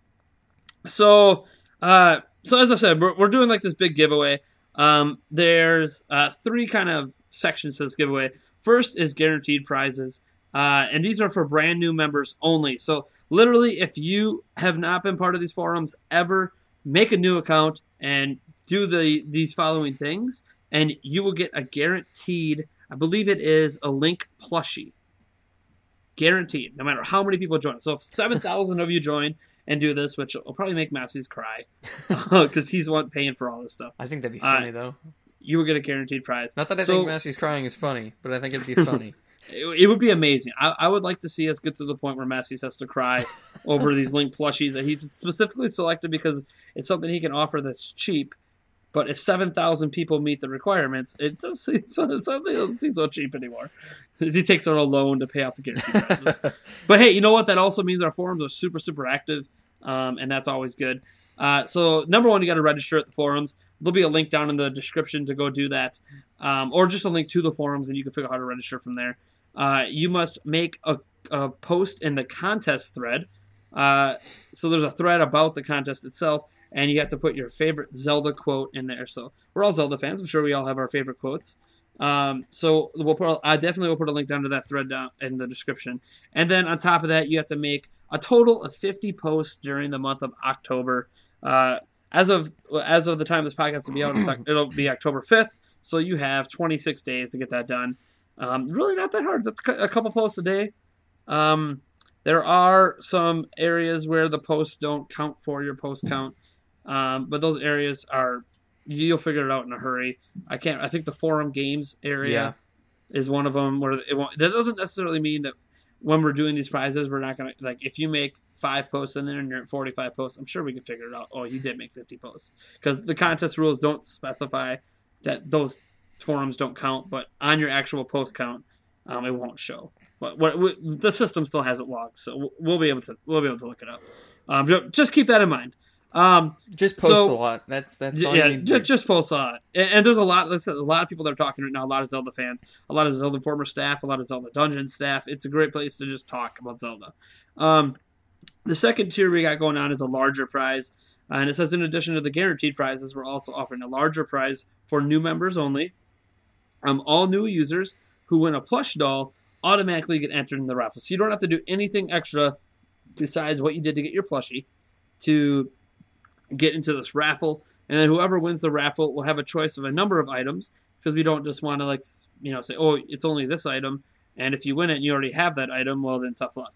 so, uh, so as I said, we're, we're doing like this big giveaway. Um, there's uh, three kind of sections to this giveaway. First is guaranteed prizes, uh, and these are for brand new members only. So literally, if you have not been part of these forums ever, make a new account and do the these following things, and you will get a guaranteed. I believe it is a link plushie. Guaranteed, no matter how many people join. So if seven thousand of you join and do this, which will probably make Massey's cry (laughs) because he's one paying for all this stuff. I think that'd be funny uh, though you will get a guaranteed prize. Not that I so, think Massey's crying is funny, but I think it'd be funny. (laughs) it, it, would be amazing. I, I, would like to see us get to the point where Massey has to cry (laughs) over these Link plushies that he specifically selected because it's something he can offer that's cheap. But if seven thousand people meet the requirements, it does it's, (laughs) something doesn't seem so cheap anymore. he takes out a loan to pay off the guaranteed prizes. but hey, you know what? That also means our forums are super super active, um, and that's always good. Uh, so number one, you got to register at the forums. There'll be a link down in the description to go do that, um, or just a link to the forums, and you can figure out how to register from there. Uh, you must make a, a, post in the contest thread. Uh, so there's a thread about the contest itself, and you have to put your favorite Zelda quote in there. So we're all Zelda fans. I'm sure we all have our favorite quotes. Um, so we'll put, I definitely will put a link down to that thread down in the description. And then on top of that, you have to make a total of 50 posts during the month of October. Uh, as of as of the time this podcast will be out, it'll be October 5th. So you have 26 days to get that done. Um, really not that hard. That's a couple posts a day. Um, there are some areas where the posts don't count for your post count, um, but those areas are you'll figure it out in a hurry. I can't. I think the forum games area yeah. is one of them where it won't. That doesn't necessarily mean that when we're doing these prizes, we're not gonna like if you make five posts and then you're at 45 posts, I'm sure we can figure it out. Oh, you did make 50 posts because the contest rules don't specify that those forums don't count, but on your actual post count, um, it won't show. But what, what, the system still has it logged, so we'll be able to we'll be able to look it up. Um, just keep that in mind. Um, just post so, a lot. That's that's yeah. Just, just, post a lot. And, and there's a lot. Listen, a lot of people that are talking right now. A lot of Zelda fans. A lot of Zelda Informer staff. A lot of Zelda Dungeon staff. It's a great place to just talk about Zelda. Um, The second tier we got going on is a larger prize. Uh, and it says, in addition to the guaranteed prizes, we're also offering a larger prize for new members only. Um, all new users who win a plush doll automatically get entered in the raffle. So you don't have to do anything extra besides what you did to get your plushie to get into this raffle. And then whoever wins the raffle will have a choice of a number of items because we don't just want to like you know say oh it's only this item and if you win it and you already have that item well then tough luck.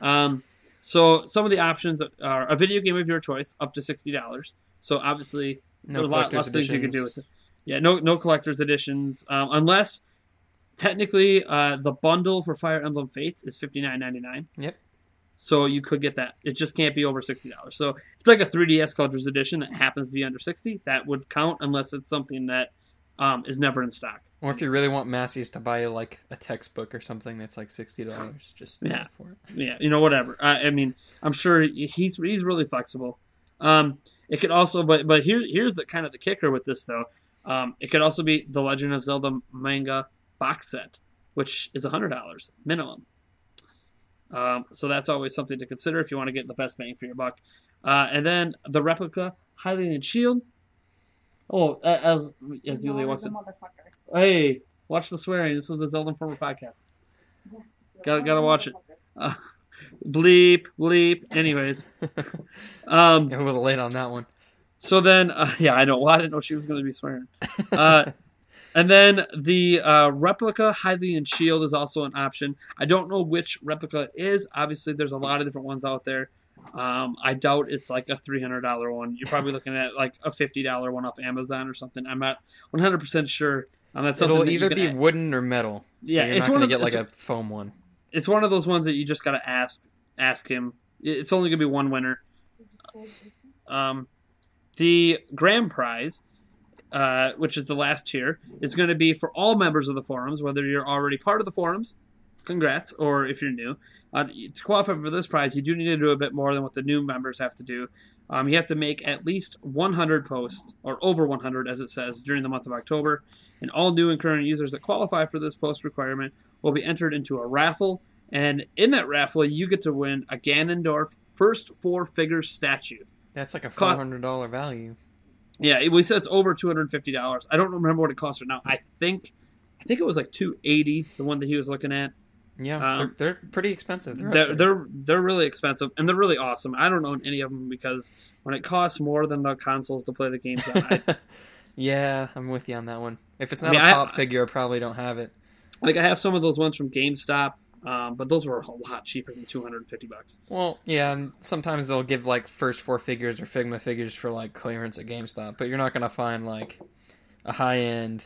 Um, so some of the options are a video game of your choice up to sixty dollars. So obviously No there's a lot, lots of things you can do with it. Yeah, no no collector's editions um, unless technically uh, the bundle for Fire Emblem Fates is fifty nine ninety nine. Yep. So you could get that. It just can't be over sixty dollars. So it's like a 3DS collector's edition that happens to be under sixty. That would count unless it's something that um, is never in stock. Or if you really want Massey's to buy like a textbook or something that's like sixty dollars, just Yeah. for it. yeah, you know, whatever. I, I mean, I'm sure he's he's really flexible. Um, it could also, but but here here's the kind of the kicker with this though. Um, it could also be the Legend of Zelda manga box set, which is hundred dollars minimum. Um, so that's always something to consider if you want to get the best bang for your buck. Uh, and then the replica Hylian Shield. Oh, as as Yulia wants to. Hey, watch the swearing. This is the Zelda Informer podcast. Gotta- gotta watch it. Uh, bleep, bleep. Anyways, (laughs) um, Yeah, a little late on that one. so then, uh, yeah, I know. Well, I didn't know she was going to be swearing. Uh, (laughs) and then the uh, replica Hylian shield is also an option. I don't know which replica it is. Obviously, there's a lot of different ones out there. Um, I doubt it's like a three hundred dollar one. You're probably looking at like a fifty dollar one off Amazon or something. I'm not one hundred percent sure. Um, that's something It'll that either be a- wooden or metal. So Yeah, you're it's not gonna get like a foam one. it's one of those ones that you just got to ask ask him. It's only gonna be one winner. Um, the grand prize, uh, which is the last tier, is going to be for all members of the forums, whether you're already part of the forums, congrats, or if you're new. Uh, to qualify for this prize, you do need to do a bit more than what the new members have to do. Um, you have to make at least 100 posts, or over 100, as it says, during the month of October. And all new and current users that qualify for this post requirement will be entered into a raffle. And in that raffle, you get to win a Ganondorf first four figure statue. That's like a four hundred dollar value. Yeah, it- we said it's over two hundred fifty dollars. I don't remember what it costs right now. I think, I think it was like two eighty. The one that he was looking at. Yeah, Um, they're, they're pretty expensive. They're, They're they're they're really expensive and they're really awesome. I don't own any of them because when it costs more than the consoles to play the games on, I, (laughs) yeah, I'm with you on that one. If it's I not mean, a I- pop figure, I probably don't have it. like I have some of those ones from GameStop, um, but those were a lot cheaper than two hundred and fifty bucks. Well, yeah, and sometimes they'll give like first four figures or Figma figures for like clearance at GameStop, but you're not gonna find like a high end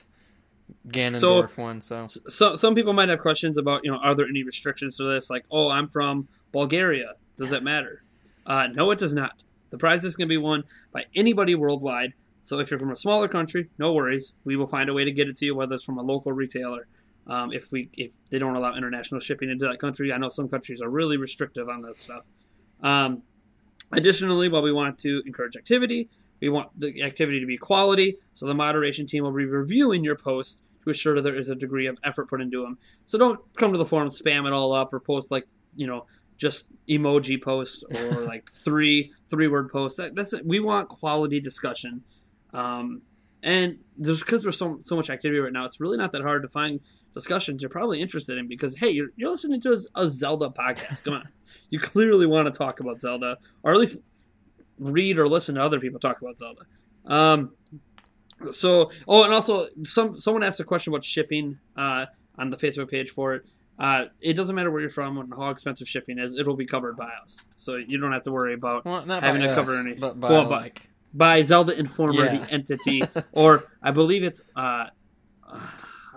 Ganondorf one. So So some people might have questions about you know are there any restrictions to this? Like oh I'm from Bulgaria, does that matter? Uh, no, it does not. The prize is going to be won by anybody worldwide. So if you're from a smaller country, no worries. We will find a way to get it to you, whether it's from a local retailer. Um, if we if they don't allow international shipping into that country, I know some countries are really restrictive on that stuff. Um, additionally, while we want to encourage activity, we want the activity to be quality. So the moderation team will be reviewing your posts to assure that there is a degree of effort put into them. So don't come to the forum, spam it all up, or post like you know just emoji posts or (laughs) like three three word posts. That, that's it. We want quality discussion. Um, and there's because there's so so much activity right now, it's really not that hard to find discussions you're probably interested in because hey, you're you're listening to a, a Zelda podcast. Come on, (laughs) you clearly want to talk about Zelda, or at least read or listen to other people talk about Zelda. Um, so oh, and also some someone asked a question about shipping uh, on the Facebook page for it. Uh, it doesn't matter where you're from and how expensive shipping is; it'll be covered by us, so you don't have to worry about well, not Having to us, cover any- but by well, like by Zelda Informer, Yeah. the (laughs) entity, or I believe it's. Uh, uh,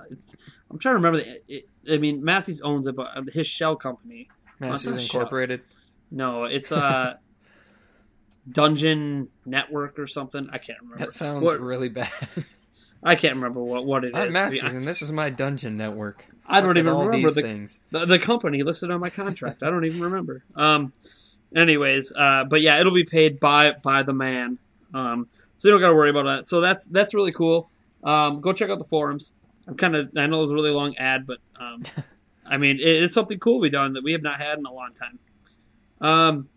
it's I'm trying to remember. The, it, I mean, Massey's owns it, but uh, his shell company. Masters not Shell. Incorporated. No, it's uh, (laughs) Dungeon Network or something. I can't remember. That sounds What- really bad. I can't remember what, what it is. I'm be Masters, and this is my dungeon network. I don't Look even remember these the, things. the the company listed on my contract. I don't even remember. Um, anyways, uh, but yeah, it'll be paid by by the man. Um, so you don't got to worry about that. So that's that's really cool. Um, go check out the forums. I'm kind of I know it was a really long ad, but um, (laughs) I mean it, it's something cool we done that we have not had in a long time. Um,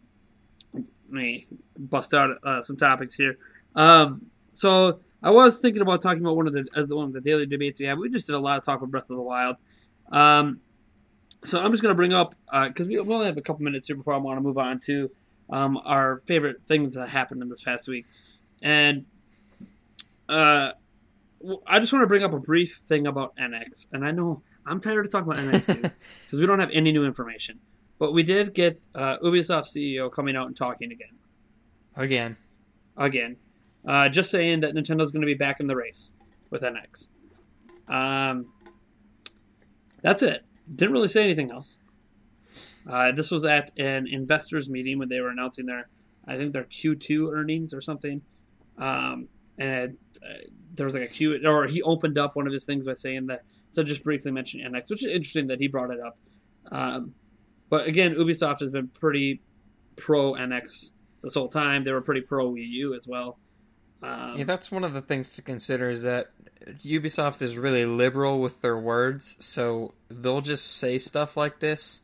me bust out uh, some topics here. Um, so I was thinking about talking about one of the uh, one of the daily debates we have. We just did a lot of talk with Breath of the Wild. Um, so I'm just going to bring up because uh, we only have a couple minutes here before I want to move on to um, our favorite things that happened in this past week, and uh, I just want to bring up a brief thing about NX. And I know I'm tired of talking about NX because (laughs) we don't have any new information, but we did get uh, Ubisoft CEO coming out and talking again. Again. Again. Uh, just saying that Nintendo's going to be back in the race with NX. Um, that's it. Didn't really say anything else. Uh, this was at an investors meeting when they were announcing their, I think their Q2 earnings or something. Um, and uh, there was like a Q, or he opened up one of his things by saying that So just briefly mention NX, which is interesting that he brought it up. Um, but again, Ubisoft has been pretty pro NX this whole time. They were pretty pro Wii U as well. Um, yeah, that's one of the things to consider is that Ubisoft is really liberal with their words, so they'll just say stuff like this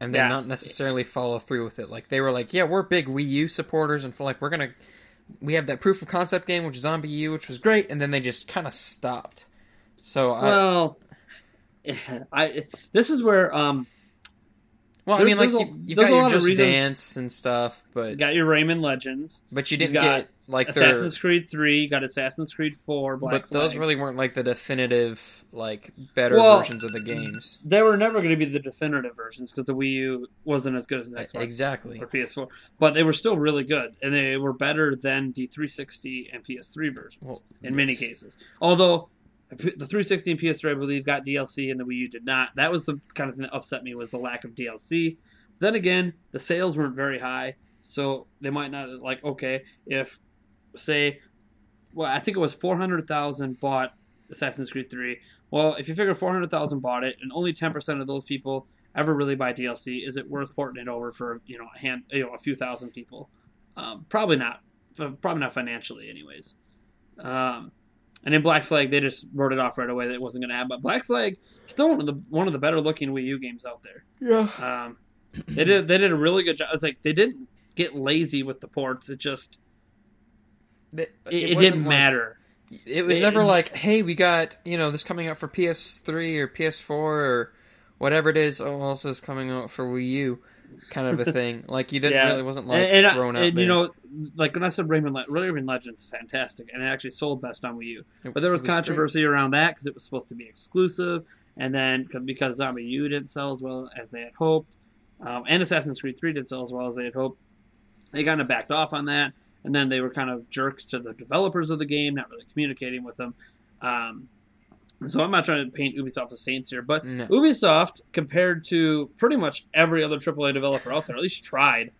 and then yeah. not necessarily follow through with it. Like they were like, "Yeah, we're big Wii U supporters, and for like we're gonna we have that proof of concept game, which is ZombiU, which was great, and then they just kind of stopped. So I, well, I, this is where um well, I mean, like you, you got your Just Dance and stuff, but you got your Rayman Legends, but you didn't you get like Assassin's. Creed Three. You got Assassin's Creed Four. Black but those really weren't like the definitive, like better well, versions of the games. They were never going to be the definitive versions because the Wii U wasn't as good as the Xbox exactly for PS4. But they were still really good, and they were better than the 360 and PS3 versions well, in many cases. Although the 360 and PS3, I believe, got DLC, and the Wii U did not. That was the kind of thing that upset me was the lack of DLC. Then again, the sales weren't very high, so they might not like. Okay, if say, well, I think it was 400,000 bought Assassin's Creed 3. Well, if you figure 400,000 bought it, and only 10% of those people ever really buy DLC, is it worth porting it over for you know a hand, you know, a few thousand people? Um, probably not. Probably not financially, anyways. Um, and in Black Flag, they just wrote it off right away that it wasn't going to happen. But Black Flag, still one of the one of the better looking Wii U games out there. Yeah. Um, they did they did a really good job. It's like they didn't get lazy with the ports. It just it, it, it didn't like, matter. It was it, never like, hey, we got you know this coming out for PS3 or PS4 or whatever it is. Oh, also is coming out for Wii U kind of a (laughs) thing. Like you didn't yeah. really wasn't like and, and thrown I, out and, there. You know, like when I said Rayman, Le- Rayman Legends, fantastic, and it actually sold best on Wii U. But there was, was controversy great. around that because it was supposed to be exclusive, and then because ZombiU didn't sell as well as they had hoped, um, and Assassin's Creed 3 did sell as well as they had hoped, they kind of backed off on that, and then they were kind of jerks to the developers of the game, not really communicating with them. Um, so I'm not trying to paint Ubisoft as saints here, but no. Ubisoft, compared to pretty much every other AAA developer out there, at least tried.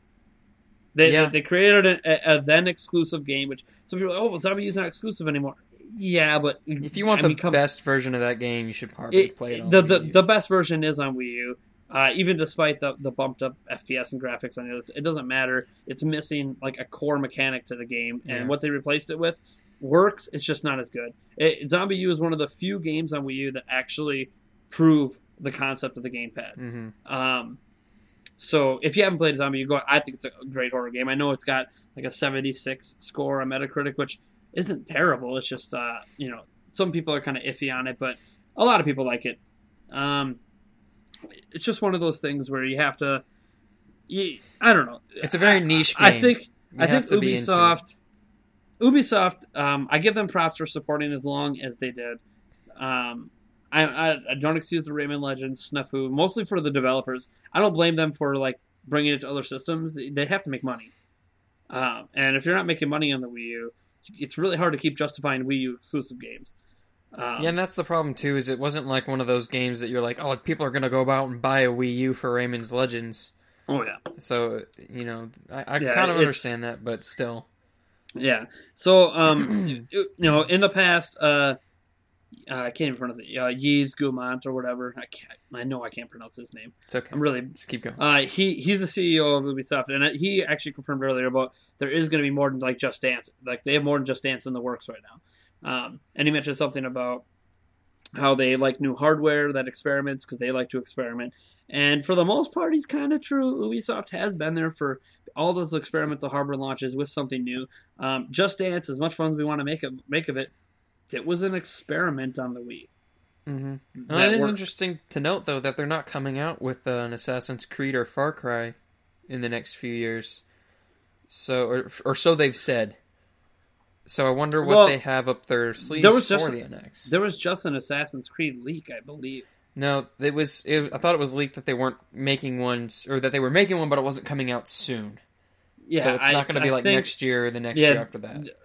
They, yeah. they, they, created a, a, then exclusive game, which some people are like, oh, Zombie is not exclusive anymore. Yeah, but if you want I the mean, best version of that game, you should probably it, play it on the, the, the best version is on Wii U. Uh, even despite the, the bumped up FPS and graphics on it, it doesn't matter. It's missing like a core mechanic to the game, and yeah. what they replaced it with works. It's just not as good. It, U is one of the few games on Wii U that actually prove the concept of the gamepad. Mm-hmm. Um, so if you haven't played ZombiU, go. I think it's a great horror game. I know it's got like a 76 score on Metacritic, which isn't terrible. It's just uh, you know some people are kind of iffy on it, but a lot of people like it. Um, it's just one of those things where you have to. You, I don't know. It's a very niche game. I think. You I think Ubisoft Ubisoft, um, I give them props for supporting as long as they did. Um, I, I, I, don't excuse the Rayman Legends, Snafu, mostly for the developers. I don't blame them for like bringing it to other systems. They have to make money, um, and if you're not making money on the Wii U, it's really hard to keep justifying Wii U exclusive games. Um, yeah, and that's the problem too. Is it wasn't like one of those games that you're like, oh, people are gonna go out and buy a Wii U for Rayman's Legends. Oh yeah. So you know, I, I yeah, kind of understand that, but still. Yeah. So, um, (clears throat) you know, in the past, uh, uh, I can't even pronounce it. Uh, Yves Guillemot or whatever. I can't. I know I can't pronounce his name. It's okay. I'm really just keep going. Uh, he he's the CEO of Ubisoft, and he actually confirmed earlier about there is going to be more than like Just Dance. Like they have more than Just Dance in the works right now. Um, and he mentioned something about how they like new hardware that experiments because they like to experiment. And for the most part, he's kind of true. Ubisoft has been there for all those experimental hardware launches with something new. Um, Just Dance, as much fun as we want to make it, make of it, it was an experiment on the Wii. Mm-hmm. That it is worked. interesting to note, though, that they're not coming out with uh, an Assassin's Creed or Far Cry in the next few years. So, or, or so they've said. So I wonder what Well, they have up their sleeves there was for just- the NX. There was just an Assassin's Creed leak, I believe. No, it was. It, I thought it was leaked that they weren't making ones, or that they were making one, but it wasn't coming out soon. Yeah, so it's not going to be I like think- next year or the next Yeah, year after that.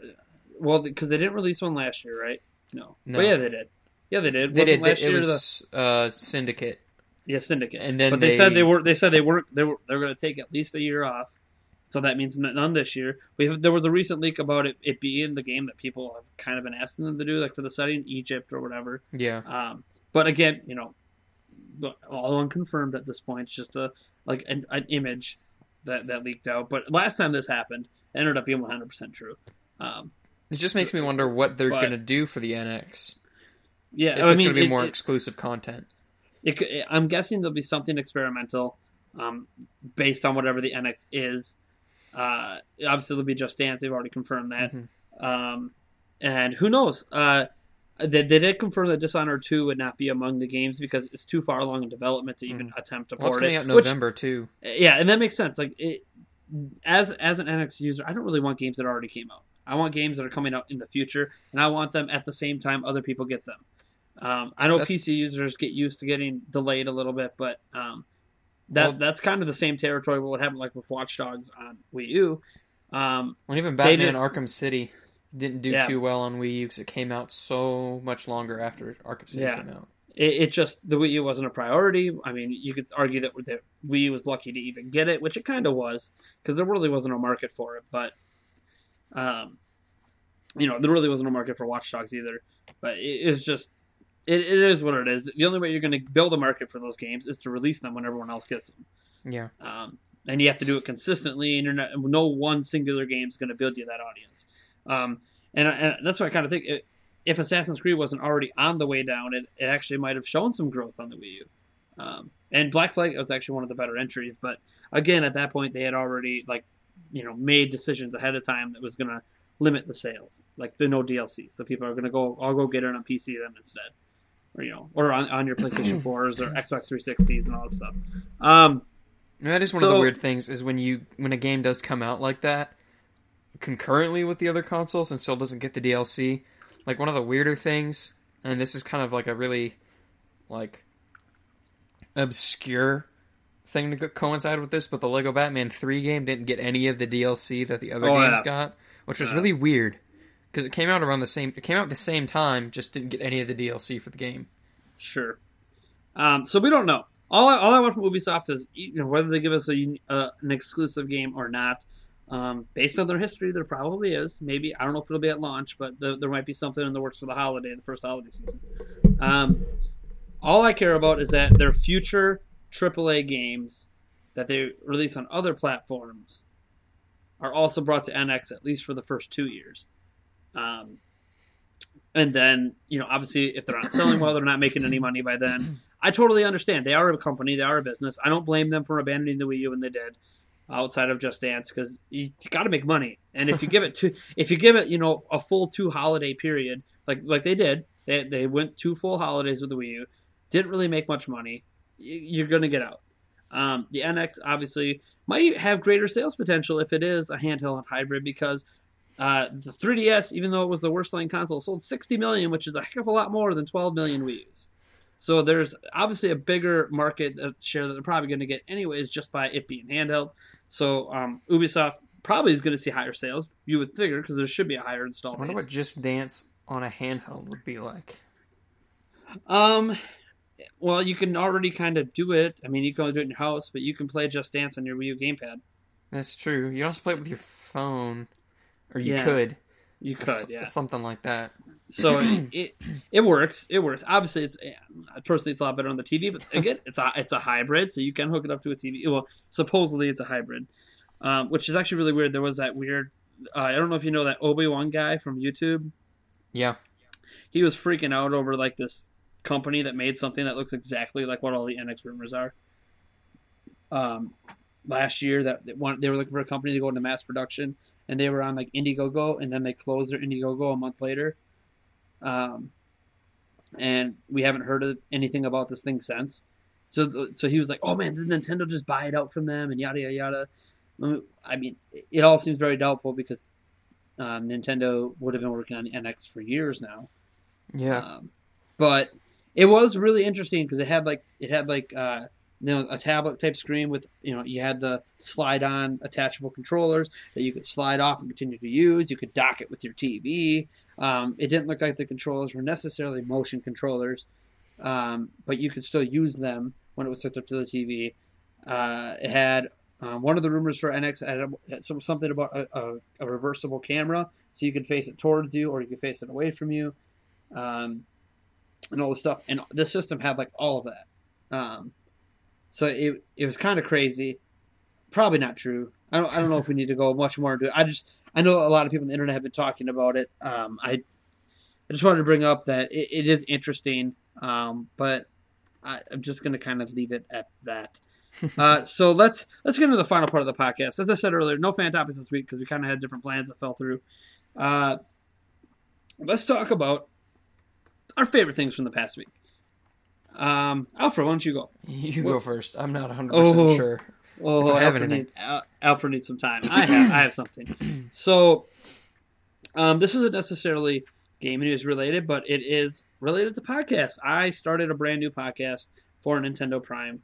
Well, because they didn't release one last year, right? No. No. But yeah, they did. Yeah, they did. They did. It was uh, Syndicate. yeah Syndicate, and then but they, said they- they were. They said they weren't. They were. They're going to take at least a year off. So that means none this year. We have, there was a recent leak about it, it being the game that people have kind of been asking them to do, like for the setting Egypt or whatever. Yeah. Um, but again, you know, all unconfirmed at this point. It's just a like an, an image that that leaked out. But last time this happened, it ended up being 100 percent true. Um, It just makes me wonder what they're going to do for the NX. yeah, If I it's mean, going to be it- more it- exclusive content. It, I'm guessing there'll be something experimental, um, based on whatever the NX is. Uh, obviously, it'll be Just Dance. They've already confirmed that. Mhm. Um, and who knows? Uh, they, they did confirm that Dishonored 2 would not be among the games because it's too far along in development to even attempt to Mm-hmm. Well, it's port coming it. out in which- November too. yeah, and that makes sense. Like it, as as an NX user, I don't really want games that already came out. I want games that are coming out in the future, and I want them at the same time other people get them. Um, I know That's- PC users get used to getting delayed a little bit, but um, that Well- that's kind of the same territory. What happened like with Watch Dogs on Wii U? Um, When even Batman just- Arkham City didn't do Yeah. too well on Wii U because it came out so much longer after Arkham City Yeah. came out. it, it just the Wii U wasn't a priority. I mean, you could argue that the Wii U was lucky to even get it, which it kind of was, because there really wasn't a market for it. But, um, you know, there really wasn't a market for Watch Dogs either. But it, it's just, it, it is what it is. The only way you're going to build a market for those games is to release them when everyone else gets them. Yeah. Um, and you have to do it consistently, and you're not, no one singular game is going to build you that audience. Um, and, and that's why I kind of think it, if Assassin's Creed wasn't already on the way down, it, it actually might have shown some growth on the Wii U. Um, and Black Flag was actually one of the better entries, but again, at that point, they had already like, you know, made decisions ahead of time that was going to limit the sales, like the no DLC. So people are going to go, I'll go get it on PC then instead, or you know, or on, on your (clears throat) PlayStation 4s or Xbox 360s and all that stuff. Um, And that is one of the weird things is when you when a game does come out like that concurrently with the other consoles and still doesn't get the DLC. Like one of the weirder things, and this is kind of like a really like obscure thing to coincide with this, but the Lego Batman 3 game didn't get any of the DLC that the other Oh, games yeah. got, which was Yeah. really weird because it came out around the same it came out the same time, just didn't get any of the DLC for the game. Sure. Um, so we don't know. All I, all I want from Ubisoft is you know whether they give us a uh, an exclusive game or not. Um, based on their history, there probably is. Maybe I don't know if it'll be at launch, but there, there might be something in the works for the holiday, the first holiday season. Um, all I care about is that their future AAA games that they release on other platforms are also brought to NX at least for the first two years. Um, and then, you know, obviously, if they're not selling well, they're not making any money by then. (clears throat) I totally understand. They are a company, they are a business. I don't blame them for abandoning the Wii U when they did, outside of Just Dance, because you got to make money. And if you give it to, if you give it, you know, a full two holiday period, like like they did, they they went two full holidays with the Wii U, didn't really make much money. You're gonna get out. Um, the NX obviously might have greater sales potential if it is a handheld hybrid because uh, the 3DS, even though it was the worst selling console, sold 60 million, which is a heck of a lot more than 12 million Wii U's. So there's obviously a bigger market uh, share that they're probably going to get anyways just by it being handheld. So um, Ubisoft probably is going to see higher sales. You would figure because there should be a higher install I wonder base. what Just Dance on a handheld would be like. Um, well, you can already kind of do it. I mean, you can only do it in your house, but you can play Just Dance on your Wii U gamepad. That's true. You can also play it with your phone, or you Yeah. could. You could, s- yeah. something like that. So it, it it works. It works. Obviously, it's personally it's a lot better on the TV, but again, it's a it's a hybrid, so you can hook it up to a TV. Well, supposedly it's a hybrid, um, which is actually really weird. There was that weird. Uh, I don't know if you know that Obi Wan guy from YouTube. Yeah. He was freaking out over like this company that made something that looks exactly like what all the NX rumors are. Um, last year that they were looking for a company to go into mass production, and they were on like Indiegogo, and then they closed their Indiegogo a month later. Um, and we haven't heard of anything about this thing since. So, so he was like, "Oh man, did Nintendo just buy it out from them?" And yada yada yada. I mean, it all seems very doubtful because um, Nintendo would have been working on NX for years now. Yeah. Um, but it was really interesting because it had like it had like uh, you know a tablet type screen with you know you had the slide on attachable controllers that you could slide off and continue to use. You could dock it with your TV. Um, it didn't look like the controllers were necessarily motion controllers, um, but you could still use them when it was hooked up to the TV. Uh, it had um, one of the rumors for NX had, some, something about a, a, a, reversible camera, so you could face it towards you or you could face it away from you, um, and all this stuff. And the system had like all of that. So it it was kind of crazy. Probably not true. I don't I don't know if we need to go much more into it. I just I know a lot of people on the internet have been talking about it. Um, I I just wanted to bring up that it, it is interesting, um, but I, am just going to kind of leave it at that. (laughs) uh, so let's let's get into the final part of the podcast. As I said earlier, no fan topics this week because we kind of had different plans that fell through. Uh, let's talk about our favorite things from the past week. Um, Alfred, why don't you go? You what? go first. I'm not 100 oh, percent sure. Oh, Alfred, need, Alfred needs some time. I have I have something. (clears throat) So, um, this isn't necessarily game news related, but it is related to podcasts. I started a brand new podcast for Nintendo Prime.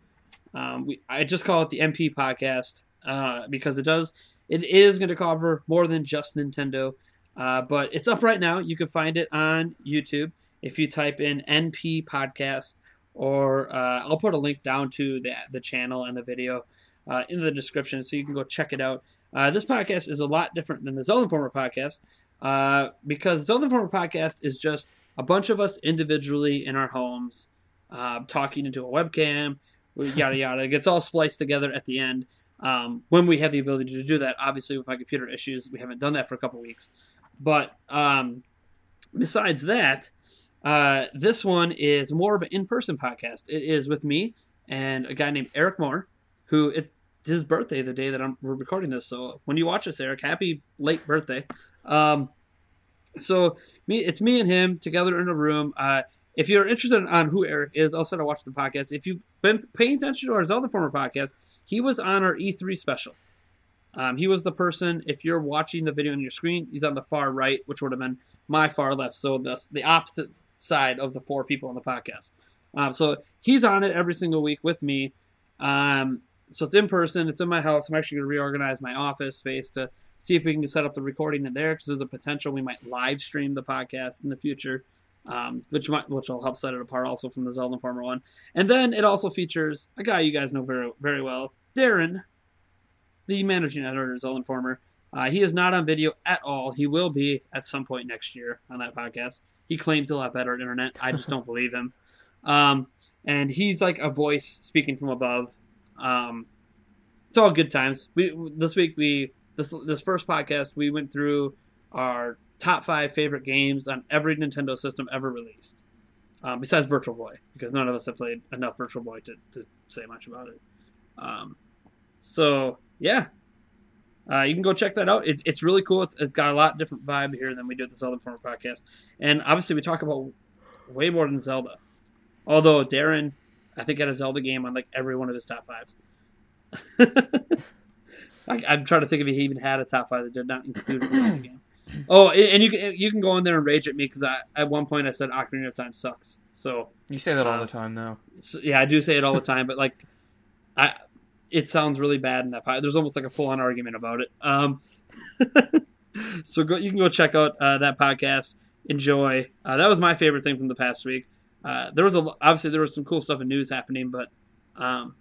Um, we, I just call it the NP podcast uh, because it does it is going to cover more than just Nintendo. Uh, but it's up right now. You can find it on YouTube if you type in NP podcast, or uh, I'll put a link down to the the channel and the video uh, in the description so you can go check it out. Uh, this podcast is a lot different than the Zelda Informer podcast uh, because the Zelda Informer podcast is just a bunch of us individually in our homes uh, talking into a webcam, yada yada. It gets all spliced together at the end. Um, when we have the ability to do that, obviously with my computer issues, we haven't done that for a couple weeks. But um, besides that, uh, this one is more of an in-person podcast. It is with me and a guy named Eric Moore, who it, his birthday the day that I'm we're recording this. So when you watch this, Eric, happy late birthday. Um, so me, it's me and him together in a room. Uh, if you're interested on who Eric is, also to watch the podcast. If you've been paying attention to our Zelda Informer podcast, he was on our E3 special. Um, he was the person. If you're watching the video on your screen, he's on the far right, which would have been my far left. So the the opposite side of the four people on the podcast. Um, so he's on it every single week with me. Um, so it's in person. It's in my house. I'm actually going to reorganize my office space to see if we can set up the recording in there because there's a potential we might live stream the podcast in the future, um, which might which will help set it apart also from the Zelda Informer one. And then it also features a guy you guys know very very well, Darren, the managing editor of Zelda Informer. Uh, he is not on video at all. He will be at some point next year on that podcast. He claims he'll have better internet. I just don't (laughs) believe him. Um, and he's like a voice speaking from above. Um, it's all good times. We this week we this this first podcast we went through our top five favorite games on every Nintendo system ever released, um, besides Virtual Boy, because none of us have played enough Virtual Boy to, to say much about it. Um, so yeah, uh, you can go check that out. It, it's really cool. It's, it's got a lot different vibe here than we do at the Zelda Informer podcast, and obviously we talk about way more than Zelda. Although Darren, I think had a Zelda game on like every one of his top fives. (laughs) I, am trying to think if he even had a top five that did not include a Zelda game. (clears throat) Oh, and you can you can go in there and rage at me because I at one point I said Ocarina of Time sucks. So you say that all uh, the time, though. So, yeah, I do say it all the time, but like, I it sounds really bad in that. Podcast. There's almost like a full on argument about it. Um, (laughs) so go, you can go check out uh, that podcast. Enjoy. Uh, that was my favorite thing from the past week. Uh, there was a obviously there was some cool stuff in news happening, but um,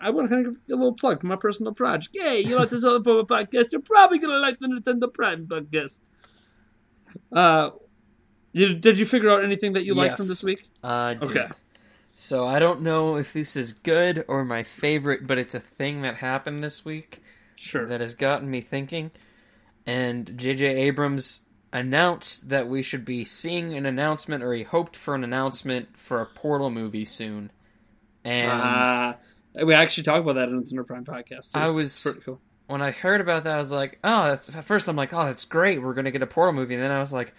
I want to kind of give a little plug for my personal project. Hey, you like this other podcast? You're probably gonna like the Nintendo Prime podcast. Uh, did, did you figure out anything that you yes, liked from this week? Uh, okay. So I don't know if this is good or my favorite, but it's a thing that happened this week. Sure. That has gotten me thinking. And J.J. Abrams announced that we should be seeing an announcement, or he hoped for an announcement for a Portal movie soon. And. Uh We actually talked about that in the Nintendo Prime podcast. Too. I was pretty cool. when I heard about that, I was like, oh, that's at first I'm like, oh, that's great. We're gonna get a Portal movie, and then I was like,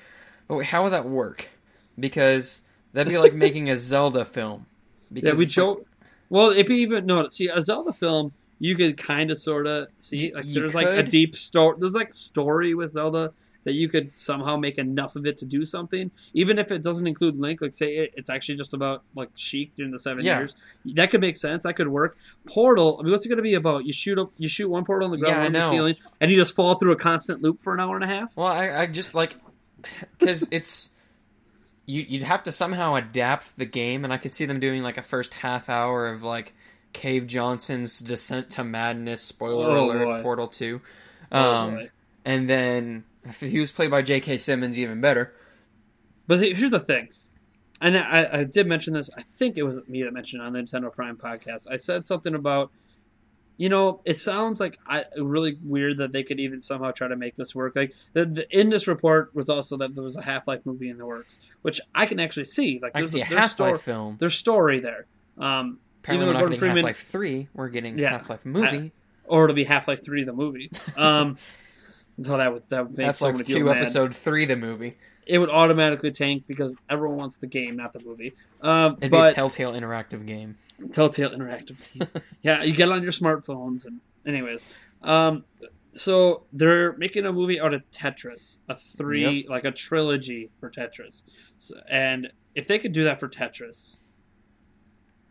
but wait, how would that work? Because that'd be like (laughs) making a Zelda film. Yeah, we it's like- joke. Well, if you even no, see a Zelda film, you could kind of sort of see like there's like a deep story. There's like story with Zelda that you could somehow make enough of it to do something, even if it doesn't include Link. Like say it, it's actually just about like Sheik during the seven Yeah. years. That could make sense. That could work. Portal. I mean, what's it going to be about? You shoot up, you shoot one portal on the ground, Yeah, one on the ceiling, and you just fall through a constant loop for an hour and a half. Well, I, I just like because it's you. You'd have to somehow adapt the game, and I could see them doing like a first half hour of like Cave Johnson's Descent to Madness. Spoiler Oh, alert: boy. Portal Two. Oh, Um, boy. and then if he was played by J.K. Simmons, even better. But here's the thing, and I, I did mention this. I think it was me that mentioned it on the Nintendo Prime podcast. I said something about, you know, it sounds like I really weird that they could even somehow try to make this work. Like the, the in this report was also that there was a Half Life movie in the works, which I can actually see. Like I there's see a Half Life film. there's story there. Um, Apparently, we're not Gordon getting Half Life Three. We're getting Yeah. Half Life movie. or it'll be Half Life Three the movie. Um, (laughs) no, that would that would make Half so Life people Two, mad. Episode Three, the movie. It would automatically tank because everyone wants the game, not the movie. Um, It'd but be a Telltale interactive game. Telltale Interactive. (laughs) yeah, you get it on your smartphones, and anyways, um, so they're making a movie out of Tetris, a three like a trilogy for Tetris, so, and if they could do that for Tetris,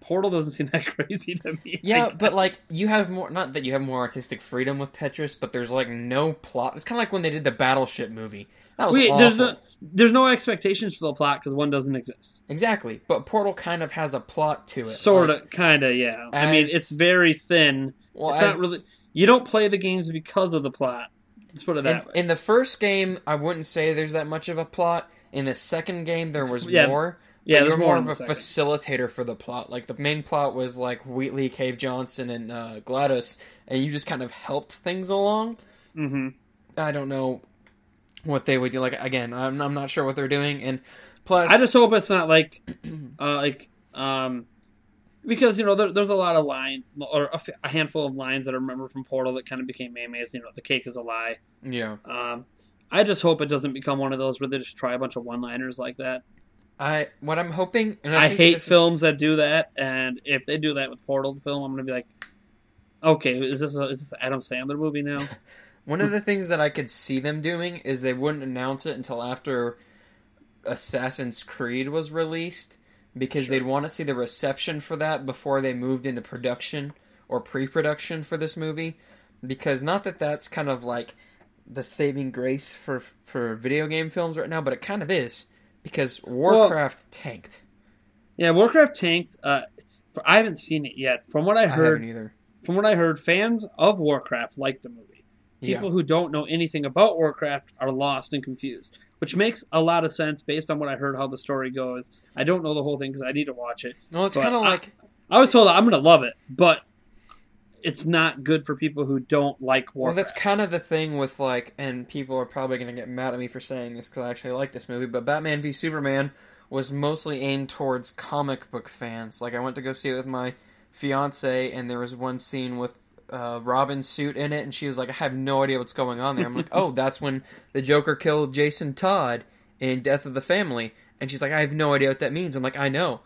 Portal doesn't seem (laughs) that crazy to me. Yeah, but like you have more not that you have more artistic freedom with Tetris, but there's like no plot. It's kind of like when they did the Battleship movie. That was wait, awful. there's no there's no expectations for the plot because one doesn't exist. Exactly, but Portal kind of has a plot to it. Sort Like, of, kind of, yeah. I mean, it's very thin. Well, it's as- not really. You don't play the games because of the plot. Let's put it In, that way. in the first game, I wouldn't say there's that much of a plot. In the second game, there was Yeah, more. yeah, you're more more of a facilitator for the plot. Like the main plot was like Wheatley, Cave Johnson, and uh, GLaDOS, and you just kind of helped things along. Mm-hmm. I don't know what they would do. Like again, I'm, I'm not sure what they're doing, and plus, I just hope it's not like, (clears throat) uh, like, um, because you know there, there's a lot of line or a, f- a handful of lines that I remember from Portal that kind of became memes. You know, the cake is a lie. yeah, Um, I just hope it doesn't become one of those where they just try a bunch of one-liners like that. I what I'm hoping, and I, I, hate this is- films that do that, and if they do that with Portal the film, I'm gonna be like, okay, is this a, is this an Adam Sandler movie now? (laughs) One of the things that I could see them doing is they wouldn't announce it until after Assassin's Creed was released because Sure. they'd want to see the reception for that before they moved into production or pre-production for this movie because not that that's kind of like the saving grace for for video game films right now but it kind of is because Warcraft tanked. Yeah, Warcraft tanked. Uh, for, I haven't seen it yet. From what I I heard, haven't either. from what I heard, fans of Warcraft like the movie. People Yeah. who don't know anything about Warcraft are lost and confused, which makes a lot of sense based on what I heard how the story goes. I don't know the whole thing because I need to watch it. No, it's kind of like I was told I'm going to love it, but it's not good for people who don't like Warcraft. Well, that's kind of the thing with like, and people are probably going to get mad at me for saying this because I actually like this movie. But Batman v Superman was mostly aimed towards comic book fans. Like, I went to go see it with my fiance, and there was one scene with uh, Robin's suit in it, and she was like, "I have no idea what's going on there." I'm like, "Oh, that's when the Joker killed Jason Todd in Death of the Family," and she's like, "I have no idea what that means." I'm like, "I know."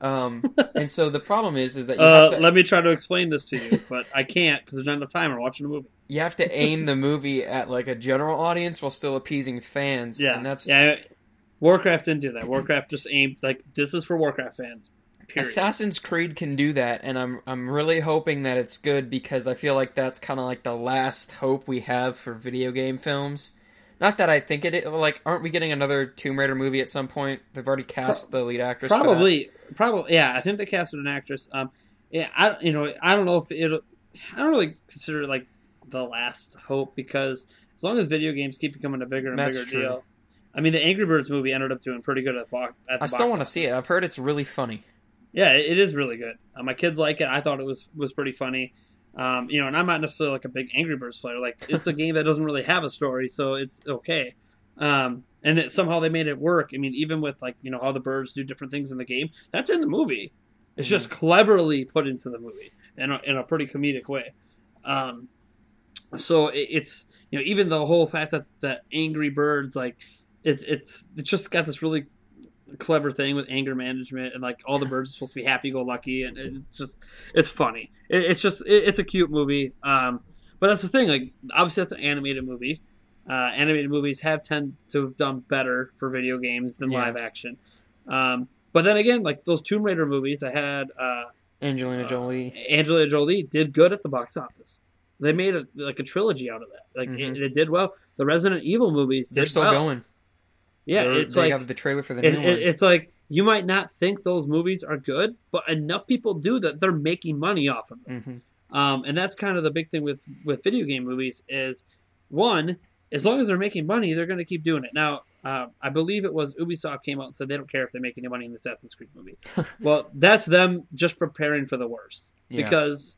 Um, (laughs) and so the problem is, is that you uh, have to let me try to explain this to you, but I can't because there's not enough time. I'm watching the movie. you have to (laughs) aim the movie at like a general audience while still appeasing fans. Yeah, and that's yeah. Warcraft didn't do that. Warcraft just aimed like this is for Warcraft fans. Period. Assassin's Creed can do that, and I'm I'm really hoping that it's good because I feel like that's kind of like the last hope we have for video game films. Not that I think it like aren't we getting another Tomb Raider movie at some point? They've already cast the lead actress. Probably, probably, yeah. I think they casted an actress. Um, yeah, I, you know, I don't know if it'll. I don't really consider it like the last hope because as long as video games keep becoming a bigger and That's bigger true. deal. I mean, the Angry Birds movie ended up doing pretty good at, bo- at the box. I still box want to see it. I've heard it's really funny. Yeah, it is really good. Uh, my kids like it. I thought it was was pretty funny. Um, you know, and I'm not necessarily like a big Angry Birds player. Like, it's a (laughs) game that doesn't really have a story, so it's okay. Um, and that somehow they made it work. I mean, even with like you know how the birds do different things in the game, that's in the movie. It's just cleverly put into the movie. in a, in a pretty comedic way. Um, so it, it's you know even the whole fact that that Angry Birds like it, it's it's just got this really clever thing with anger management and like all the birds are supposed to be happy go lucky and it's just it's funny. It, it's just it, it's a cute movie. Um, but that's the thing. Like obviously that's an animated movie. Uh, animated movies have tend to have done better for video games than Yeah. live action. Um, but then again, like those Tomb Raider movies, I had uh, Angelina uh, Jolie. Angelina Jolie did good at the box office. They made a, like a trilogy out of that. Like Mhm. it, it did well. The Resident Evil movies They're still well. going. Yeah, They're- it's they like have the trailer for the it, new it- one. it's like you might not think those movies are good, but enough people do that they're making money off of them. hmm Um, and that's kind of the big thing with with video game movies is one, as long as they're making money, they're going to keep doing it. Now, uh, I believe it was Ubisoft came out and said they don't care if they make any money in the Assassin's Creed movie. (laughs) well, that's them just preparing for the worst Yeah. because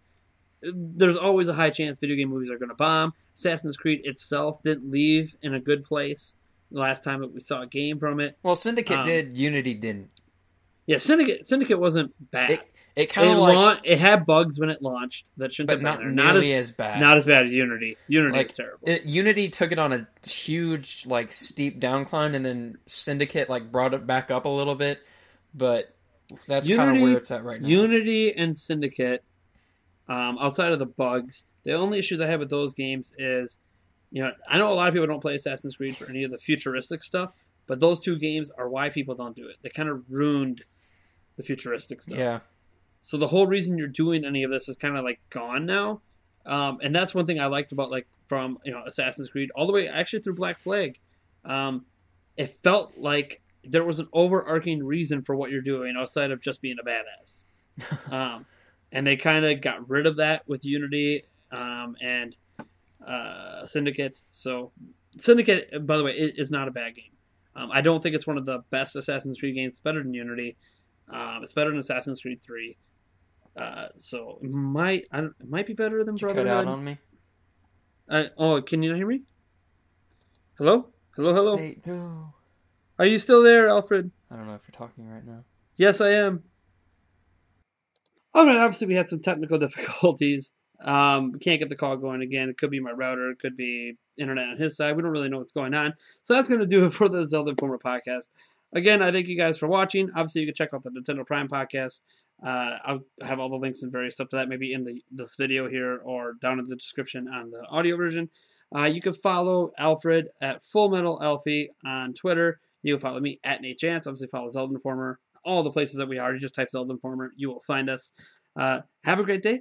there's always a high chance video game movies are going to bomb. Assassin's Creed itself didn't leave in a good place last time that we saw a game from it. well, Syndicate um, did. Unity didn't. Yeah, Syndicate Syndicate wasn't bad. It it kind of like, laun- it had bugs when it launched that shouldn't but have not been there. Not nearly as as, bad. not as bad as Unity. Unity Like, is terrible. It, Unity took it on a huge, like, steep downcline, and then Syndicate like brought it back up a little bit. But that's kind of where it's at right now. Unity and Syndicate, um, outside of the bugs, the only issues I have with those games is, you know, I know a lot of people don't play Assassin's Creed for any of the futuristic stuff, but those two games are why people don't do it. They kind of ruined the futuristic stuff. yeah, So the whole reason you're doing any of this is kind of like gone now. Um, and that's one thing I liked about like from you know Assassin's Creed all the way actually through Black Flag. Um, it felt like there was an overarching reason for what you're doing outside of just being a badass. (laughs) um, and they kind of got rid of that with Unity um, and uh, Syndicate. So Syndicate, by the way, is not a bad game. Um, I don't think it's one of the best Assassin's Creed games. It's better than Unity. Um, it's better than Assassin's Creed Three. Uh, so it might I don't, it might be better than Did you cut out Brotherhood. on me. Uh, oh, can you not hear me? Hello, hello, hello. No. Are you still there, Alfred? I don't know if you're talking right now. Yes, I am. All right. Obviously, we had some technical (laughs) difficulties. Um, can't get the call going again. It could be my router. It could be internet on his side. We don't really know what's going on. So that's going to do it for the Zelda Informer podcast. Again, I thank you guys for watching. Obviously, you can check out the Nintendo Prime podcast. Uh, I'll have all the links and various stuff to that maybe in the this video here or down in the description on the audio version. Uh, you can follow Alfred at Full Metal Alfie on Twitter. You can follow me at Nate Chance. Obviously, follow Zelda Informer. All the places that we are. You just type Zelda Informer. You will find us. Uh, have a great day.